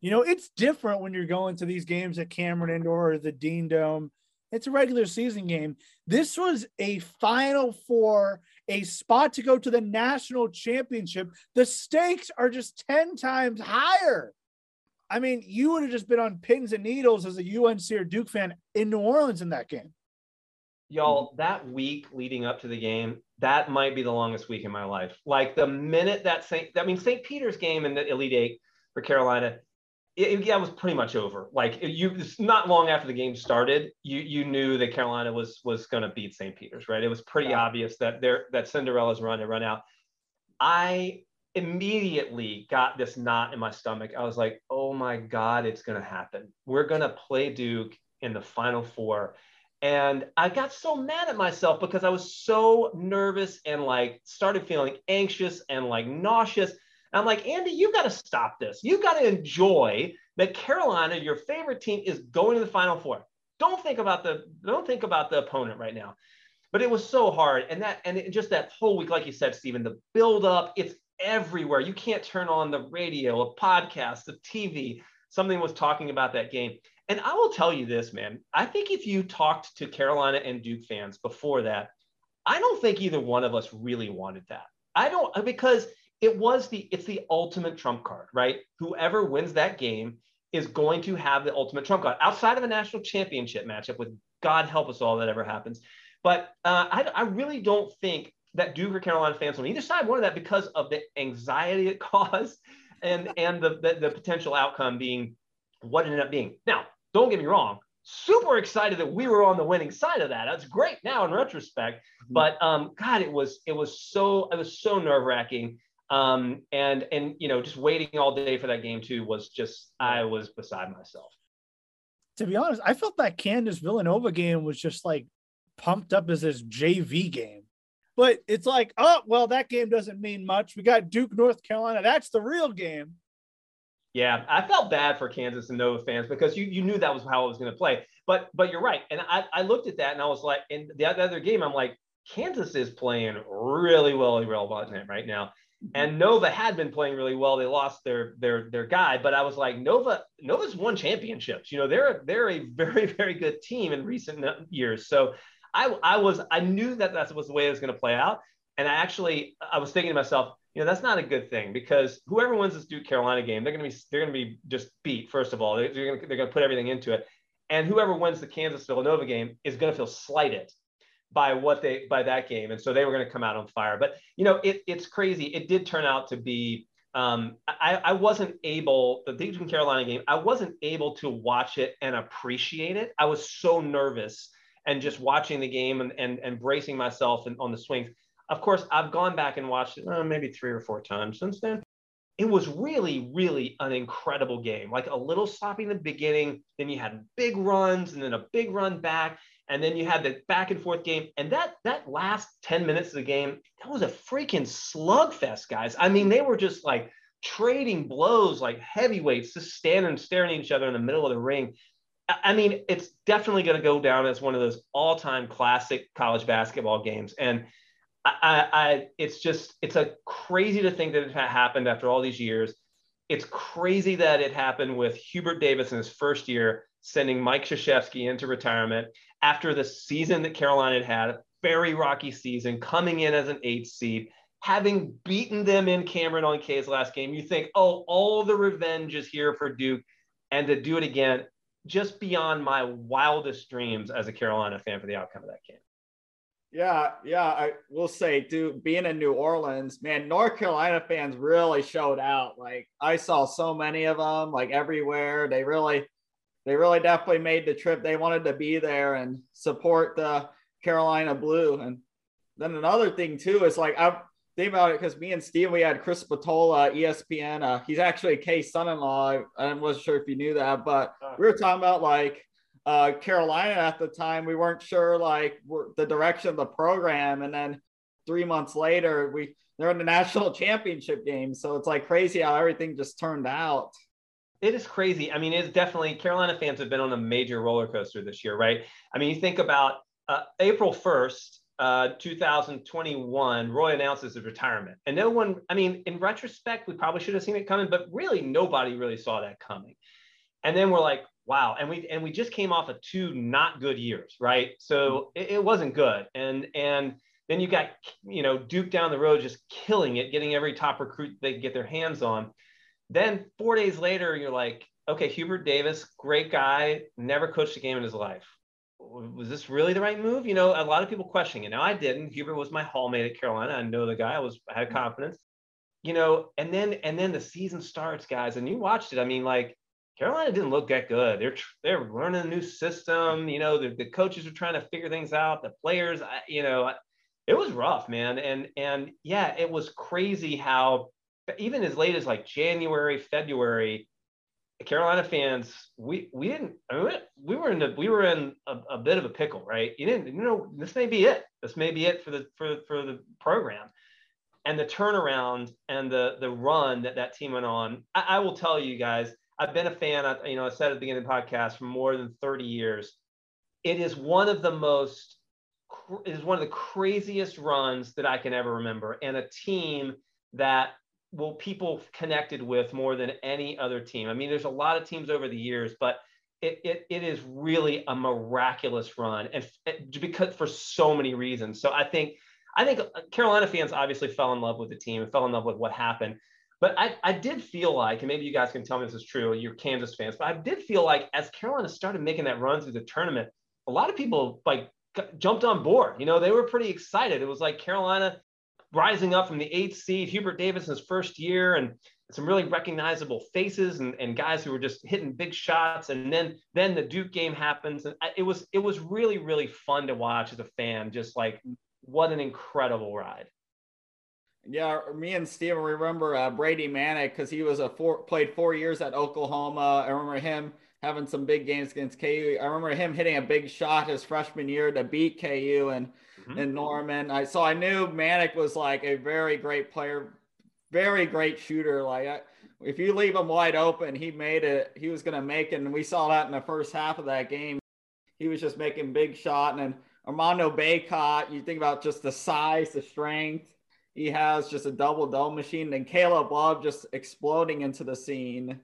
you know it's different when you're going to these games at cameron indoor or the dean dome. It's a regular season game. This was a final four a spot to go to the national championship. The stakes are just 10 times higher. I mean you would have just been on pins and needles as a unc or duke fan in new orleans in that game y'all mm-hmm. that week leading up to the game that might be the longest week in my life like the minute that st i mean st peter's game in the elite eight for carolina it, yeah, it was pretty much over. Like you, not long after the game started, you you knew that Carolina was was going to beat St. Peter's, right? It was pretty yeah. obvious that their that Cinderella's run and run out. I immediately got this knot in my stomach. I was like, oh my god, it's going to happen. We're going to play Duke in the Final Four, and I got so mad at myself because I was so nervous and like started feeling anxious and like nauseous. I'm like, Andy, you got to stop this. You got to enjoy that Carolina, your favorite team, is going to the Final Four. Don't think about the don't think about the opponent right now. But it was so hard, and that and it, just that whole week, like you said, Steven, the build up, it's everywhere. You can't turn on the radio, a podcast, the TV. Something was talking about that game. And I will tell you this, man. I think if you talked to Carolina and Duke fans before that, I don't think either one of us really wanted that. I don't because it was the it's the ultimate trump card, right? Whoever wins that game is going to have the ultimate trump card outside of a national championship matchup with God help us all that ever happens. But uh, I, I really don't think that Duke or Carolina fans on either side wanted that because of the anxiety it [laughs] caused and and the, the, the potential outcome being what ended up being. Now, don't get me wrong, super excited that we were on the winning side of that. That's great now in retrospect, mm-hmm. but um, God, it was it was so it was so nerve wracking. Um, and and you know, just waiting all day for that game too was just I was beside myself. To be honest, I felt that Kansas Villanova game was just like pumped up as this JV game. But it's like, oh, well, that game doesn't mean much. We got Duke, North Carolina. That's the real game. Yeah, I felt bad for Kansas and Nova fans because you you knew that was how it was going to play. But but you're right, and I, I looked at that and I was like, in the other game, I'm like, Kansas is playing really well, real well right now. Mm-hmm. And Nova had been playing really well. They lost their their their guy, but I was like, Nova Nova's won championships. You know, they're they're a very very good team in recent years. So I I was I knew that that was the way it was going to play out. And I actually I was thinking to myself, you know that's not a good thing because whoever wins this Duke Carolina game, they're going to be they're going to be just beat. First of all, they're going to they're going to put everything into it, and whoever wins the Kansas Villanova game is going to feel slighted by what they by that game, and so they were going to come out on fire. But you know it, it's crazy. It did turn out to be. Um, I, I wasn't able the Duke Carolina game. I wasn't able to watch it and appreciate it. I was so nervous and just watching the game and and, and bracing myself and on the swings of course, I've gone back and watched it uh, maybe three or four times since then. It was really, really an incredible game. Like a little sloppy in the beginning, then you had big runs, and then a big run back, and then you had the back and forth game. And that that last 10 minutes of the game, that was a freaking slugfest, guys. I mean, they were just like trading blows like heavyweights, just standing staring at each other in the middle of the ring. I mean, it's definitely going to go down as one of those all-time classic college basketball games. And I, I, it's just, it's a crazy to think that it happened after all these years. It's crazy that it happened with Hubert Davis in his first year, sending Mike Krzyzewski into retirement after the season that Carolina had had, a very rocky season, coming in as an eighth seed, having beaten them in Cameron on K's last game. You think, oh, all the revenge is here for Duke, and to do it again, just beyond my wildest dreams as a Carolina fan for the outcome of that game. Yeah, yeah, I will say, dude, being in New Orleans, man, North Carolina fans really showed out. Like I saw so many of them, like everywhere. They really, they really definitely made the trip. They wanted to be there and support the Carolina Blue. And then another thing too is like I think about it because me and Steve, we had Chris Spatola, ESPN. Uh, he's actually a K's son-in-law. I wasn't sure if you knew that, but we were talking about like uh, Carolina at the time, we weren't sure like the direction of the program, and then three months later, we they're in the national [laughs] championship game. So it's like crazy how everything just turned out. It is crazy. I mean, it's definitely Carolina fans have been on a major roller coaster this year, right? I mean, you think about uh, April 1st, uh, 2021, Roy announces his retirement. And no one, I mean, in retrospect, we probably should have seen it coming, but really nobody really saw that coming. And then we're like, wow. And we and we just came off of two not good years right? So hmm. it, it, wasn't good. And and then you got you know duke down the road just killing it getting every top recruit they get their hands on. Then four days later you're like okay hubert davis great guy never coached a game in his life. Was this really the right move? You know a lot of people questioning it. Now i didn't. Hubert was my hallmate at carolina. I know the guy. I was I had hmm. confidence. You know and then and then the season starts guys and you watched it. I mean like Carolina didn't look that good. They're they're learning a new system. You know, the, the coaches are trying to figure things out. The players, you know, it was rough, man. And and yeah, it was crazy how even as late as like January, February, Carolina fans, we we didn't. I mean, we were in the we were in a, a bit of a pickle, right? You didn't. You know, this may be it. This may be it for the for for the program and the turnaround and the the run that that team went on. I, I will tell you guys I've been a fan, you know, I said at the beginning of the podcast for more than 30 years. It is one of the most, it is one of the craziest runs that I can ever remember. And a team that will people connected with more than any other team. I mean, there's a lot of teams over the years, but it, it, it is really a miraculous run and because for so many reasons. So I think, I think uh, Carolina fans obviously fell in love with the team and fell in love with what happened. But I, I did feel like, and maybe you guys can tell me this is true, you're Kansas fans, but I did feel like as Carolina started making that run through the tournament, a lot of people like jumped on board. You know, they were pretty excited. It was like Carolina rising up from the eighth seed, Hubert Davis's first year, and some really recognizable faces and, and guys who were just hitting big shots. And then then the Duke game happens, and it was it was really really fun to watch as a fan. Just like what an incredible ride. Yeah, me and Steven remember uh, Brady Manek because he was a four played four years at Oklahoma. I remember him having some big games against KU. I remember him hitting a big shot his freshman year to beat KU and mm-hmm. and Norman. I so I knew Manek was like a very great player, very great shooter. Like I, if you leave him wide open, he made it. He was gonna make it, and we saw that in the first half of that game. He was just making big shot, and then Armando Bacot. You think about just the size, the strength. He has just a double double machine, and Caleb Love just exploding into the scene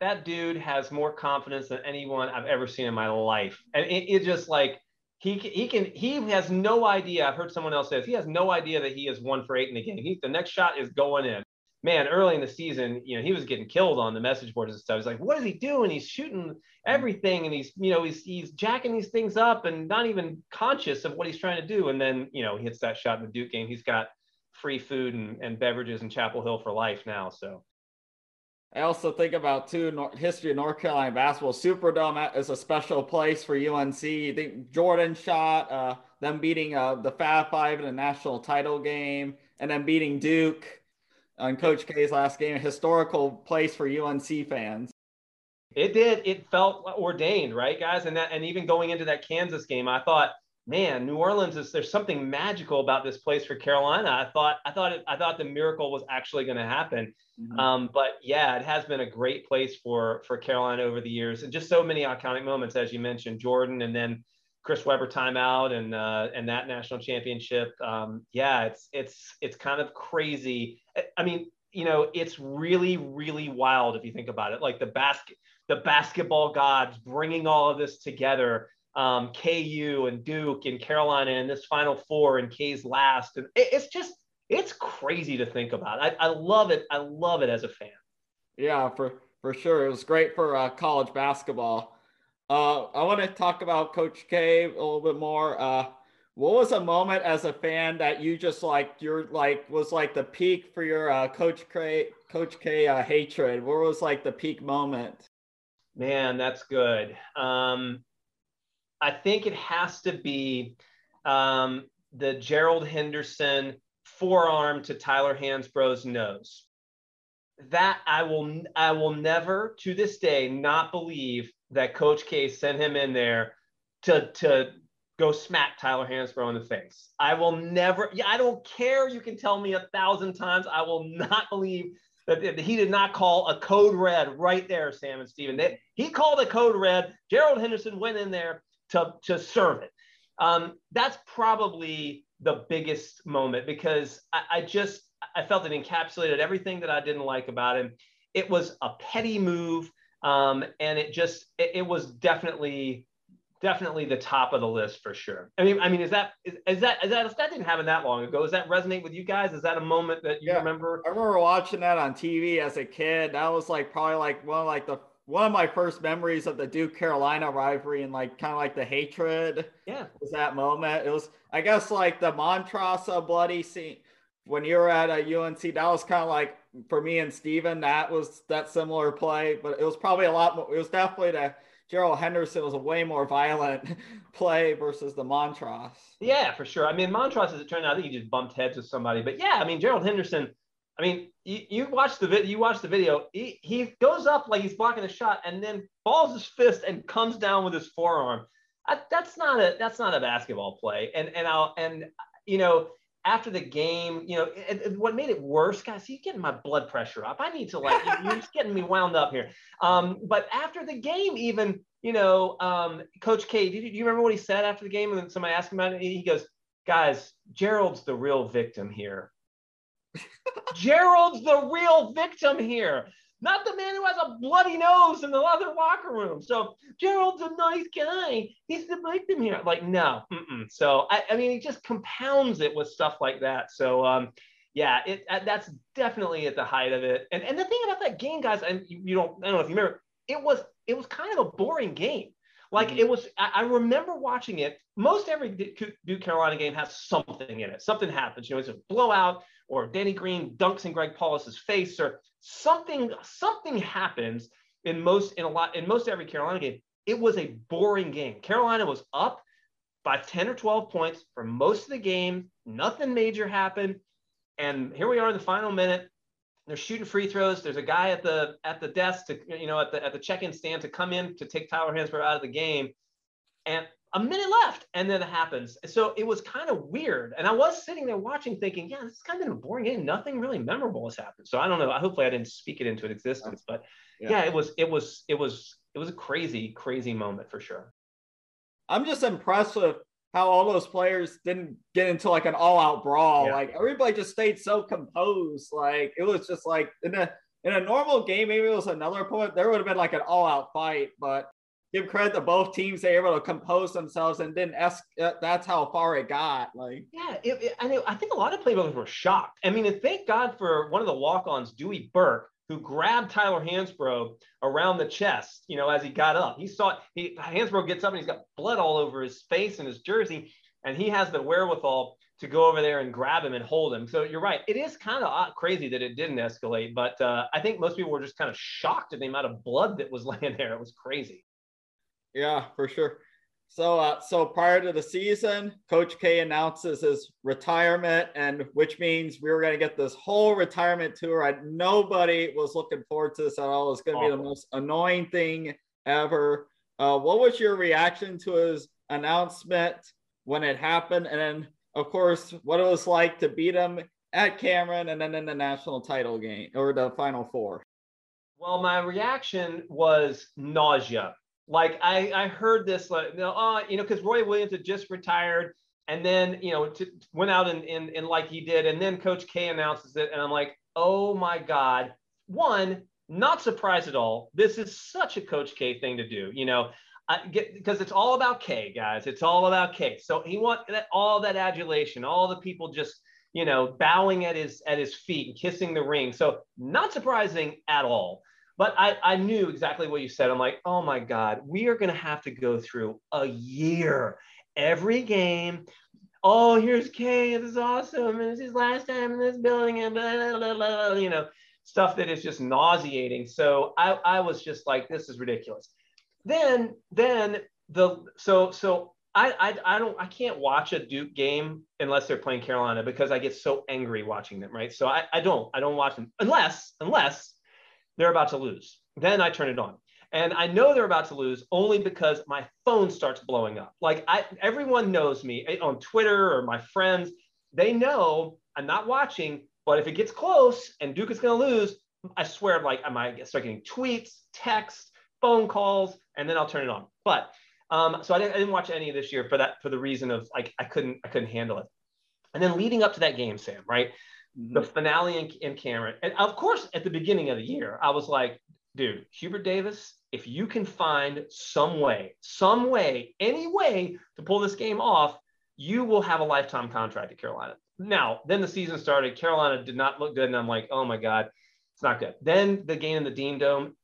that dude has more confidence than anyone I've ever seen in my life. And it, it just like he he can he has no idea. I've heard someone else say. He has no idea that he is one for eight in the game. He the next shot is going in. Man, early in the season, you know, he was getting killed on the message boards and stuff. He's like, what is he doing? He's shooting everything and he's, you know, he's he's jacking these things up and not even conscious of what he's trying to do. And then, you know, he hits that shot in the Duke game. He's got free food and, and beverages in Chapel Hill for life now. So I also think about too history of North Carolina basketball. Superdome is a special place for UNC. You think Jordan shot uh, them beating uh, the Fab Five in a national title game, and then beating Duke on Coach K's last game. A historical place for UNC fans. It did. It felt ordained, right, guys? And that, and even going into that Kansas game, I thought man, New Orleans is there's something magical about this place for Carolina. I thought I thought it, I thought the miracle was actually going to happen. Mm-hmm. Um, but yeah, it has been a great place for for Carolina over the years, and just so many iconic moments as you mentioned, Jordan, and then Chris Webber timeout and uh, and that national championship. Um, yeah, it's it's it's kind of crazy. I mean, you know, it's really really wild if you think about it. Like the basket the basketball gods bringing all of this together um, KU and Duke and Carolina and this Final Four and K's last. And it, it's just, it's crazy to think about. I, I love it. I love it as a fan. Yeah, for, for sure. It was great for uh, college basketball. Uh, I want to talk about Coach K a little bit more. Uh, what was a moment as a fan that you just like you're like was like the peak for your uh, Coach K Coach K uh, hatred? What was like the peak moment? Man, that's good. Um, I think it has to be um, the Gerald Henderson forearm to Tyler Hansbrough's nose. That I will I will never to this day not believe that Coach K sent him in there to to go smack Tyler Hansbrough in the face. I will never. Yeah, I don't care. You can tell me a thousand times. I will not believe that he did not call a code red right there, Sam and Steven. They, he called a code red. Gerald Henderson went in there to, to serve it. Um, that's probably the biggest moment because I, I just I felt it encapsulated everything that I didn't like about him. It was a petty move, um, and it just it, it, was definitely definitely the top of the list for sure. I mean, I mean, is that is, is that is that that didn't happen that long ago? Does that resonate with you guys? Is that a moment that you yeah, remember? I remember watching that on TV as a kid. That was like probably like one of like the one of my first memories of the Duke Carolina rivalry and like kind of like the hatred. Yeah. Was that moment. It was, I guess, like the Montross bloody scene when you were at a UNC. That was kind of like for me and Steven, that was that similar play, but it was probably a lot more. It was definitely the Gerald Henderson was a way more violent [laughs] play versus the Montross. Yeah, for sure. I mean, Montross, as it turned out, I think he just bumped heads with somebody. But yeah, I mean, Gerald Henderson I mean, you, you watch the video. You watch the video. He, he goes up like he's blocking a shot, and then balls his fist and comes down with his forearm. I, that's not a that's not a basketball play. And and I'll and you know after the game, you know and, and what made it worse, guys. You getting my blood pressure up. I need to like you're just getting me wound up here. Um, but after the game, even you know, um, Coach K, do you, do you remember what he said after the game? And then somebody asked him about it. He goes, "Guys, Gerald's the real victim here." Gerald's the real victim here, not the man who has a bloody nose in the other locker room. So Gerald's a nice guy. He's the victim here. Like, no. Mm-mm. So, I, I, mean, he just compounds it with stuff like that. So, um, yeah, it uh, that's definitely at the height of it. And and the thing about that game, guys, and you, you don't, I don't know if you remember, it was it was kind of a boring game. Like mm-hmm. it was, I, I, remember watching it. Most every Duke Carolina game has something in it. Something happens. You know, it's a blowout, or Danny Green dunks in Greg Paulus's face, or something. Something happens in most in a lot in most every Carolina game. It was a boring game. Carolina was up by 10 or 12 points for most of the game. Nothing major happened. And here we are in the final minute. They're shooting free throws. There's a guy at the at the desk to you know at the at the check-in stand to come in to take Tyler Hansbrough out of the game, and a minute left, and then it happens. So it was kind of weird. And I was sitting there watching, thinking, yeah, this is kind of a boring game. Nothing really memorable has happened. So I don't know. Hopefully, I didn't speak it into existence, but yeah, yeah it was it was it was it was a crazy crazy moment for sure. I'm just impressed with how all those players didn't get into like an all-out brawl. Yeah. Like everybody just stayed so composed. Like it was just like in a in a normal game, maybe it was another point. There would have been like an all-out fight, but give credit to both teams. They were able to compose themselves and didn't ask. Uh, that's how far it got. Like yeah, it, it, it, I think a lot of playmakers were shocked. I mean, thank God for one of the walk-ons, Dewey Burke, who grabbed Tyler Hansbrough around the chest, you know, as he got up. He saw he Hansbrough gets up and he's got blood all over his face and his jersey, and he has the wherewithal to go over there and grab him and hold him. So you're right. It is kind of crazy that it didn't escalate, but uh, I think most people were just kind of shocked at the amount of blood that was [laughs] laying there. It was crazy. Yeah, for sure. So, uh, so prior to the season, Coach K announces his retirement, and which means we were going to get this whole retirement tour. I, nobody was looking forward to this at all. It's going to be the most annoying thing ever. Uh, what was your reaction to his announcement when it happened? And then, of course, what it was like to beat him at Cameron and then in the national title game or the Final Four? Well, my reaction was nausea like I, I heard this like you know, oh, you know, because Roy Williams had just retired and then you know went out and, and and like he did, and then Coach K announces it, and I'm like, oh my God. One, not surprised at all. This is such a Coach K thing to do, you know. Because it's all about K, guys. It's all about K. So he want that all that adulation, all the people just you know bowing at his at his feet and kissing the ring. So not surprising at all. But I, I knew exactly what you said. I'm like, oh my God, we are going to have to go through a year every game. Oh, here's K. This is awesome. And it's his last time in this building. And blah, blah, blah, you know, stuff that is just nauseating. So I, I was just like, this is ridiculous. Then, then the, so, so I, I, I don't, I can't watch a Duke game unless they're playing Carolina because I get so angry watching them. Right. So I, I don't, I don't watch them unless, unless they're about to lose. Then I turn it on. And I know they're about to lose only because my phone starts blowing up. Like I, everyone knows me eh, on Twitter or my friends, they know I'm not watching, but if it gets close and Duke is going to lose, I swear, like I might start getting tweets, texts, phone calls, and then I'll turn it on. But um, so I didn't, I didn't watch any of this year for that for the reason of like I couldn't I couldn't handle it. And then leading up to that game, Sam, right? Mm-hmm. the finale in, in Cameron. And of course, at the beginning of the year, I was like, dude, Hubert Davis, if you can find some way, some way, any way to pull this game off, you will have a lifetime contract at Carolina. Now, then the season started. Carolina did not look good. And I'm like, oh my God, it's not good. Then the game in the Dean Dome,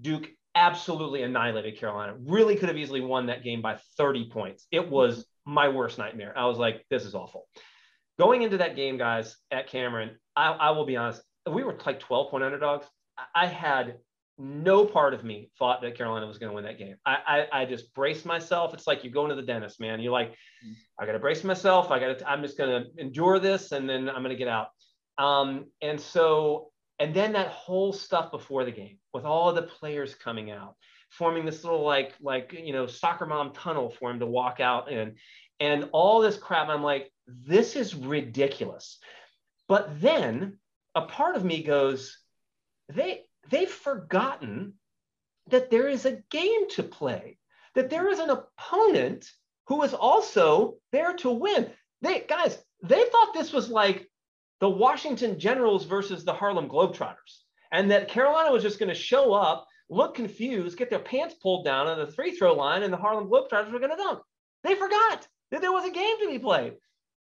Duke absolutely annihilated Carolina. Really could have easily won that game by 30 points. It was my worst nightmare. I was like, this is awful going into that game, guys, at Cameron, I, I will be honest, we were like 12 point underdogs. I had no part of me thought that Carolina was going to win that game. I, I, I just braced myself. It's like you're going to the dentist, man. You're like, I got to brace myself. I got to, I'm just going to endure this and then I'm going to get out. Um, and so, and then that whole stuff before the game with all the players coming out, forming this little like, like, you know, soccer mom tunnel for him to walk out in and all this crap. I'm like, this is ridiculous. But then a part of me goes, they they've forgotten that there is a game to play, that there is an opponent who is also there to win. They guys, they thought this was like the Washington Generals versus the Harlem Globetrotters, and that Carolina was just going to show up, look confused, get their pants pulled down on the free throw line, and the Harlem Globetrotters were going to dunk. They forgot that there was a game to be played.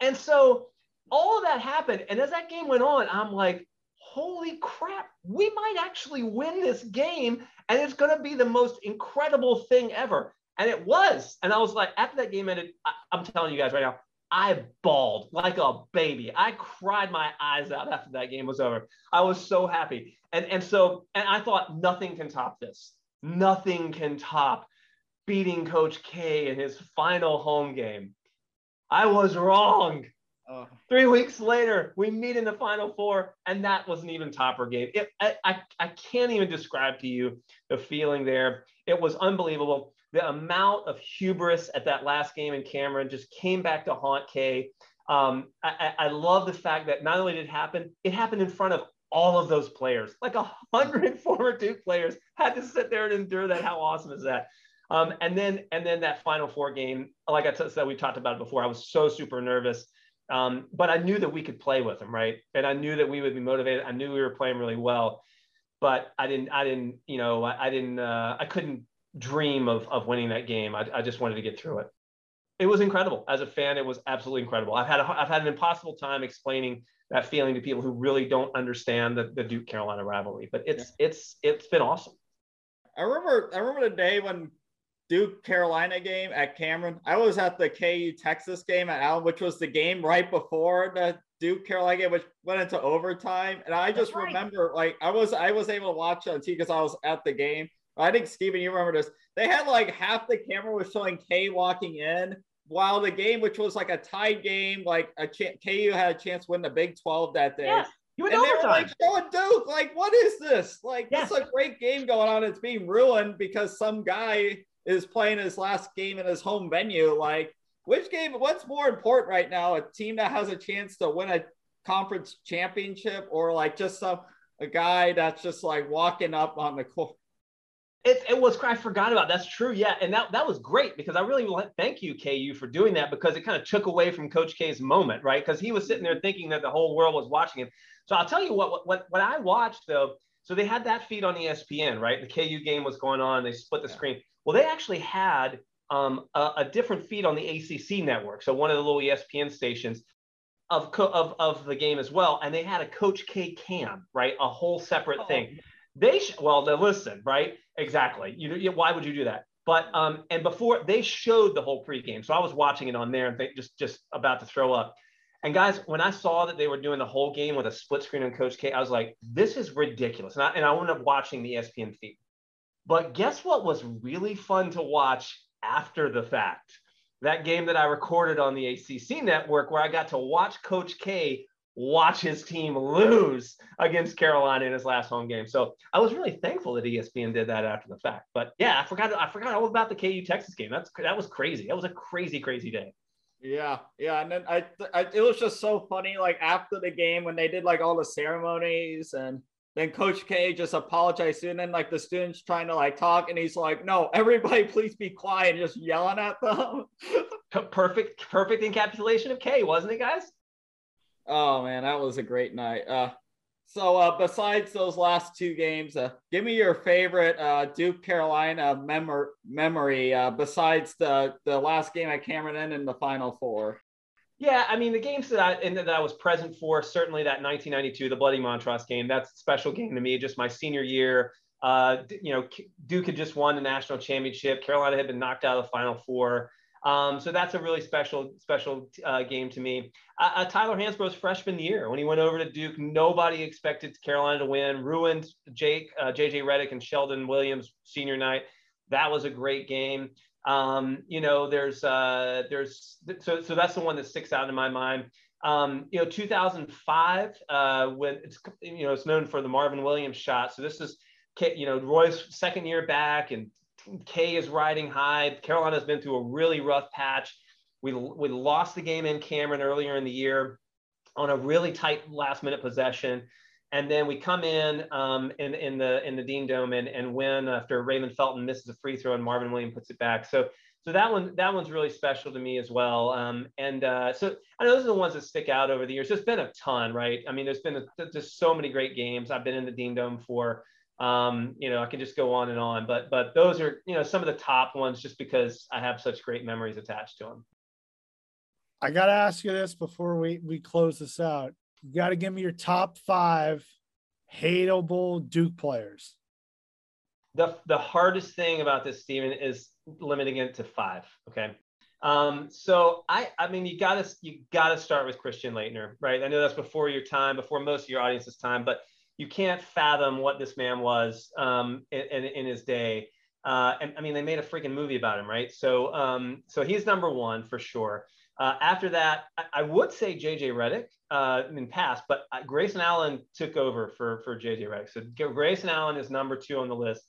And so all of that happened. And as that game went on, I'm like, holy crap, we might actually win this game. And it's going to be the most incredible thing ever. And it was. And I was like, after that game ended, I, I'm telling you guys right now, I bawled like a baby. I cried my eyes out after that game was over. I was so happy. And, and so, and I thought nothing can top this. Nothing can top beating Coach K in his final home game. I was wrong. Oh. Three weeks later, we meet in the final four, and that was an even topper game. It, I, I, I can't even describe to you the feeling there. It was unbelievable. The amount of hubris at that last game in Cameron just came back to haunt K. Um, I, I love the fact that not only did it happen, it happened in front of all of those players. Like a hundred [laughs] former Duke players had to sit there and endure that. How awesome is that? Um, and then and then that Final Four game, like I t- said, we talked about it before. I was so super nervous, um, but I knew that we could play with them, right? And I knew that we would be motivated. I knew we were playing really well, but I didn't. I didn't. You know, I, I didn't. Uh, I couldn't dream of of winning that game. I, I just wanted to get through it. It was incredible. As a fan, it was absolutely incredible. I've had a, I've had an impossible time explaining that feeling to people who really don't understand the, the Duke Carolina rivalry. But it's yeah. it's it's been awesome. I remember I remember the day when Duke Carolina game at Cameron. I was at the KU Texas game at Allen, which was the game right before the Duke Carolina game, which went into overtime. And I just right. remember, like, I was I was able to watch on TV because I was at the game. I think Steven, you remember this. They had like half the camera was showing K walking in, while the game, which was like a tied game, like a ch- KU had a chance to win the Big 12 that day. Yes. You and they were like showing Duke, like, what is this? Like, it's a great game going on. It's being ruined because some guy is playing his last game in his home venue. Like, which game? What's more important right now? A team that has a chance to win a conference championship, or like just some a guy that's just like walking up on the court? It, it was I forgot about that's true yeah and that that was great because I really want thank you KU for doing that because it kind of took away from Coach K's moment right because he was sitting there thinking that the whole world was watching him so I'll tell you what what what I watched though so they had that feed on ESPN right the KU game was going on they split the screen well, they actually had um, a, a, different feed on the ACC network, so one of the little ESPN stations of, co- of of the game as well, and they had a Coach K cam, right, a whole separate oh. thing. They sh- well, they listen, right, exactly. You, you why would you do that? But um, and before they showed the whole pregame, so I was watching it on there and th- just just about to throw up. And guys, when I saw that they were doing the whole game with a split screen on Coach K, I was like, this is ridiculous. And I, and I ended up watching the ESPN feed. But guess what was really fun to watch after the fact? That game that I recorded on the ACC network where I got to watch Coach K watch his team lose against Carolina in his last home game. So I was really thankful that ESPN did that after the fact. But yeah, I forgot I forgot all about the KU Texas game. That's that was crazy. That was a crazy crazy day. Yeah, yeah, and then I, I it was just so funny like after the game when they did like all the ceremonies and then Coach K just apologized, and then like the students trying to like talk, and he's like, "No, everybody, [laughs] please be quiet," and just yelling at them. perfect, perfect encapsulation of K, wasn't it, guys? Oh man, that was a great night. Uh, so uh, besides those last two games, uh, give me your favorite uh, Duke Carolina mem- memory. Uh, besides the the last game at Cameron in the Final Four. Yeah, I mean the games that I that I was present for, certainly that 1992, the Bloody Montross game. That's a special game to me. Just my senior year. Uh, you know, Duke had just won the national championship. Carolina had been knocked out of the Final Four. Um, so that's a really special, special uh, game to me. Uh, uh Tyler Hansbrough's freshman year, when he went over to Duke, nobody expected Carolina to win. Ruined Jake, uh, JJ Redick, and Sheldon Williams senior night. That was a great game. Um, you know, there's uh, there's so so that's the one that sticks out in my mind. Um, you know, 2005 uh, when it's you know it's known for the Marvin Williams shot. So this is you know Roy's second year back, and K is riding high. Carolina's been through a really rough patch. We we lost the game in Cameron earlier in the year on a really tight last minute possession and then we come in um, in, in the in the Dean Dome and, and win after Raymond Felton misses a free throw and Marvin Williams puts it back. So so that one that one's really special to me as well. Um, and uh, so I know those are the ones that stick out over the years. There's been a ton, right? I mean, there's been a, just so many great games. I've been in the Dean Dome for. Um, you know, I can just go on and on, but but those are you know some of the top ones just because I have such great memories attached to them. I got to ask you this before we we close this out. You got to give me your top five hateable Duke players. the the hardest thing about this, Steven, is limiting it to five. Okay. Um, so I I mean you gotta you gotta start with Christian Laettner, right? I know that's before your time, before most of your audience's time, but you can't fathom what this man was um, in, in, in his day. Uh, and I mean, they made a freaking movie about him, right? So, um, so he's number one for sure. Uh, after that, I, I, would say JJ Redick uh, in past, but uh, Grayson Allen took over for for JJ Redick. So Grayson Allen is number two on the list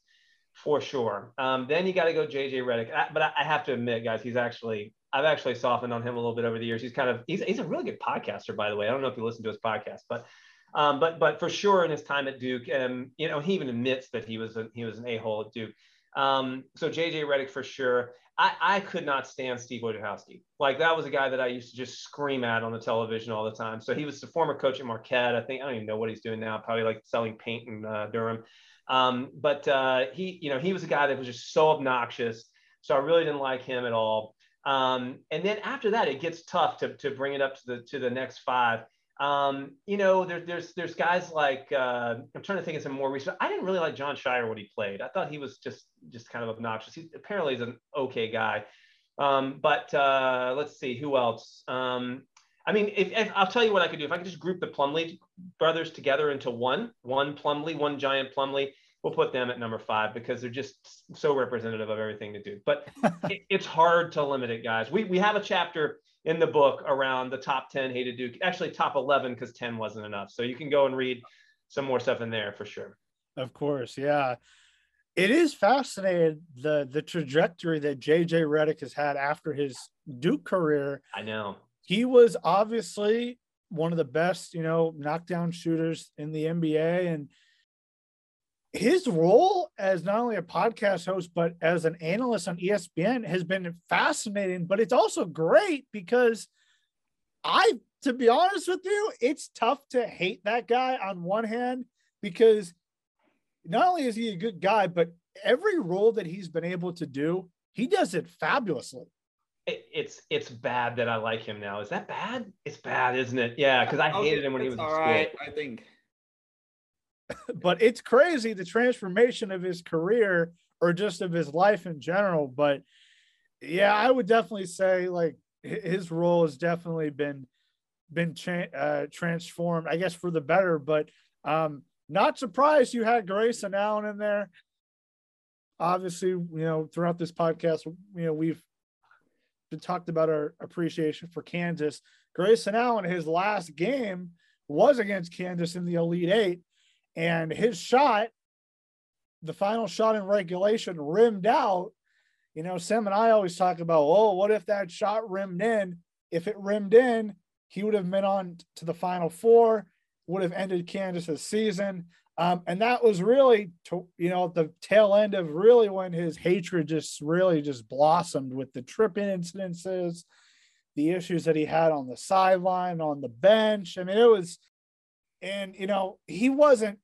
for sure. Um, then you got to go JJ Redick. I, but I, I, have to admit, guys, he's actually I've actually softened on him a little bit over the years. He's kind of he's he's a really good podcaster, by the way. I don't know if you listen to his podcast, but um, but but for sure in his time at Duke, um, you know, he even admits that he was a, he was an a hole at Duke. Um, so JJ Redick for sure. I, I could not stand Steve Wojciechowski. Like that was a guy that I used to just scream at on the television all the time. So he was the former coach at Marquette. I think I don't even know what he's doing now. Probably like selling paint in uh, Durham. Um, but uh, he, you know, he was a guy that was just so obnoxious. So I really didn't like him at all. Um, and then after that, it gets tough to, to bring it up to the to the next five. Um, you know, there, there's there's guys like uh, I'm trying to think of some more recent. I didn't really like Jon Scheyer when he played. I thought he was just just kind of obnoxious. He apparently is an okay guy. Um, but uh, let's see who else. Um, I mean, if, if, I'll tell you what I could do. If I could just group the Plumlee brothers together into one, one Plumlee, one giant Plumlee, we'll put them at number five because they're just so representative of everything to do. But [laughs] it, it's hard to limit it, guys. We we have a chapter in the book around the top 10 hated Duke, actually top 11 because 10 wasn't enough. So you can go and read some more stuff in there for sure. Of course. Yeah. It is fascinating the the trajectory that JJ Redick has had after his Duke career. I know. He was obviously one of the best, you know, knockdown shooters in the NBA and his role as not only a podcast host but as an analyst on ESPN has been fascinating but it's also great because I to be honest with you it's tough to hate that guy on one hand because not only is he a good guy but every role that he's been able to do he does it fabulously it, it's it's bad that I like him now. Is that bad? It's bad, isn't it? Yeah, because I hated him when he was all right. I think [laughs] but it's crazy the transformation of his career or just of his life in general. But yeah, I would definitely say like his role has definitely been been cha- uh, transformed, I guess, for the better. But um, not surprised you had Grayson Allen in there. Obviously, you know, throughout this podcast, you know, we've been talked about our appreciation for Kansas. Grayson Allen, his last game was against Kansas in the Elite Eight and his shot, the final shot in regulation, rimmed out. You know, Sam and I always talk about, oh, what if that shot rimmed in? If it rimmed in, he would have been on to the final four, would have ended Kansas's season. Um, and that was really, to, you know, the tail end of really when his hatred just really just blossomed with the tripping incidences, the issues that he had on the sideline, on the bench. I mean, it was, and you know, he wasn't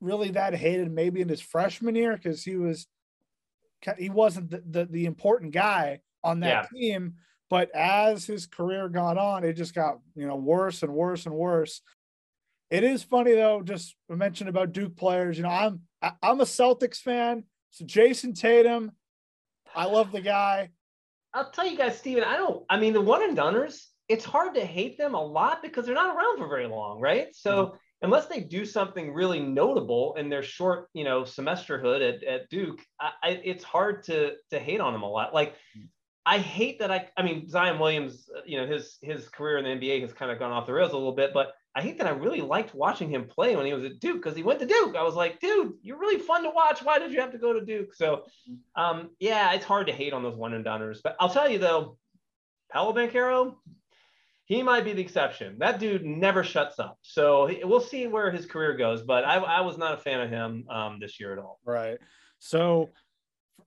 really that hated maybe in his freshman year because he was he wasn't the, the, the important guy on that yeah. team. But as his career got on, it just got you know worse and worse and worse. It is funny though, just mention about Duke players. You know, I'm I, I'm a Celtics fan, so Jayson Tatum, I love the guy. I'll tell you guys, Steven, I don't. I mean, the one and doneers, it's hard to hate them a lot because they're not around for very long, right? So. Mm-hmm unless they do something really notable in their short, you know, semesterhood at, at Duke, I, I, it's hard to to hate on them a lot. Like, I hate that I, I mean, Zion Williams, you know, his his career in the NBA has kind of gone off the rails a little bit, but I hate that I really liked watching him play when he was at Duke because he went to Duke. I was like, dude, you're really fun to watch. Why did you have to go to Duke? So, um, yeah, it's hard to hate on those one and doneers. But I'll tell you though, Paolo Banchero, he might be the exception. That dude never shuts up. So we'll see where his career goes. But I, I was not a fan of him um, this year at all. Right. So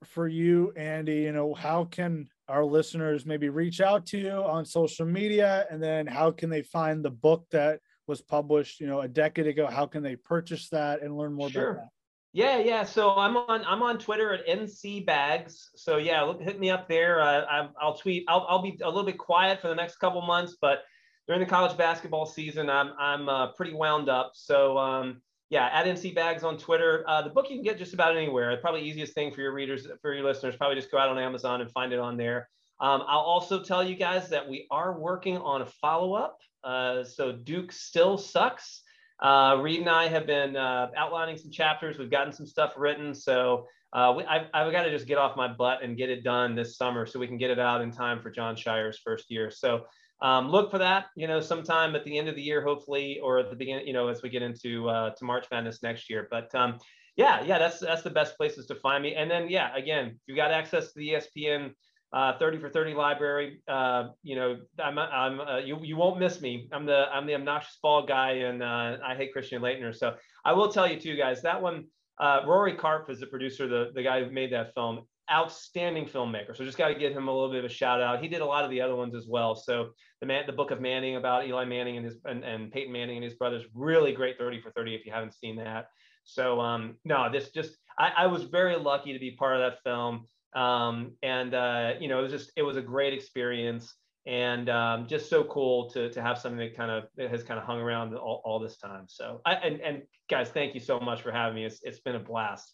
for you, Andy, you know, how can our listeners maybe reach out to you on social media? And then how can they find the book that was published, you know, a decade ago? How can they purchase that and learn more sure. about that? Yeah, yeah. So I'm on I'm on Twitter at NC Bags. So yeah, look, hit me up there. Uh, I, will tweet. I'll, I'll be a little bit quiet for the next couple months, but during the college basketball season, I'm I'm uh, pretty wound up. So um, yeah, at NC Bags on Twitter. Uh, the book you can get just about anywhere. Probably easiest thing for your readers, for your listeners, probably just go out on Amazon and find it on there. Um, I'll also tell you guys that we are working on a follow up. Uh, so Duke still sucks. Uh, Reed and I have been uh, outlining some chapters. We've gotten some stuff written. So uh, we, I've, I've got to just get off my butt and get it done this summer so we can get it out in time for Jon Scheyer's first year. So um, look for that, you know, sometime at the end of the year, hopefully, or at the beginning, you know, as we get into uh, to March Madness next year. But um, yeah, yeah, that's that's the best places to find me. And then yeah, again, if you got access to the ESPN uh, 30 for 30 library, uh, you know, I'm, I'm uh, you you won't miss me. I'm the I'm the obnoxious ball guy, and uh, I hate Christian Laettner. So I will tell you too, guys, that one. Uh, Rory Karpf is the producer, the, the guy who made that film outstanding filmmaker. So just got to give him a little bit of a shout out. He did a lot of the other ones as well. So the man, the book of Manning about Eli Manning and his and, and Peyton Manning and his brothers, really great 30 for 30 if you haven't seen that. So um, no, this just I, I was very lucky to be part of that film. Um, and uh, you know, it was just it was a great experience and um, just so cool to to have something that kind of that has kind of hung around all, all this time. So I and, and guys, thank you so much for having me. It's it's been a blast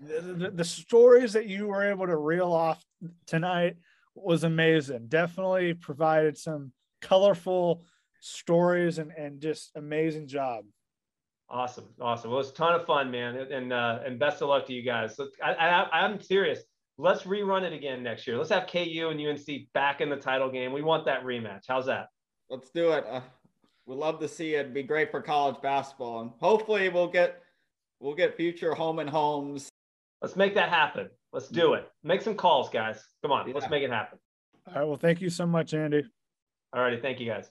the, the, stories that you were able to reel off tonight was amazing. Definitely provided some colorful stories and, and just amazing job. Awesome, awesome. Well, it was a ton of fun, man, and uh, and best of luck to you guys. So I, I, I'm serious. Let's rerun it again next year. Let's have KU and UNC back in the title game. We want that rematch. How's that? Let's do it. Uh, we'd love to see it. It'd be great for college basketball, and hopefully we'll get we'll get future home and homes Let's make that happen. Let's do it. Make some calls, guys. Come on, yeah. let's make it happen. All right. Well, thank you so much, Andy. All righty. Thank you, guys.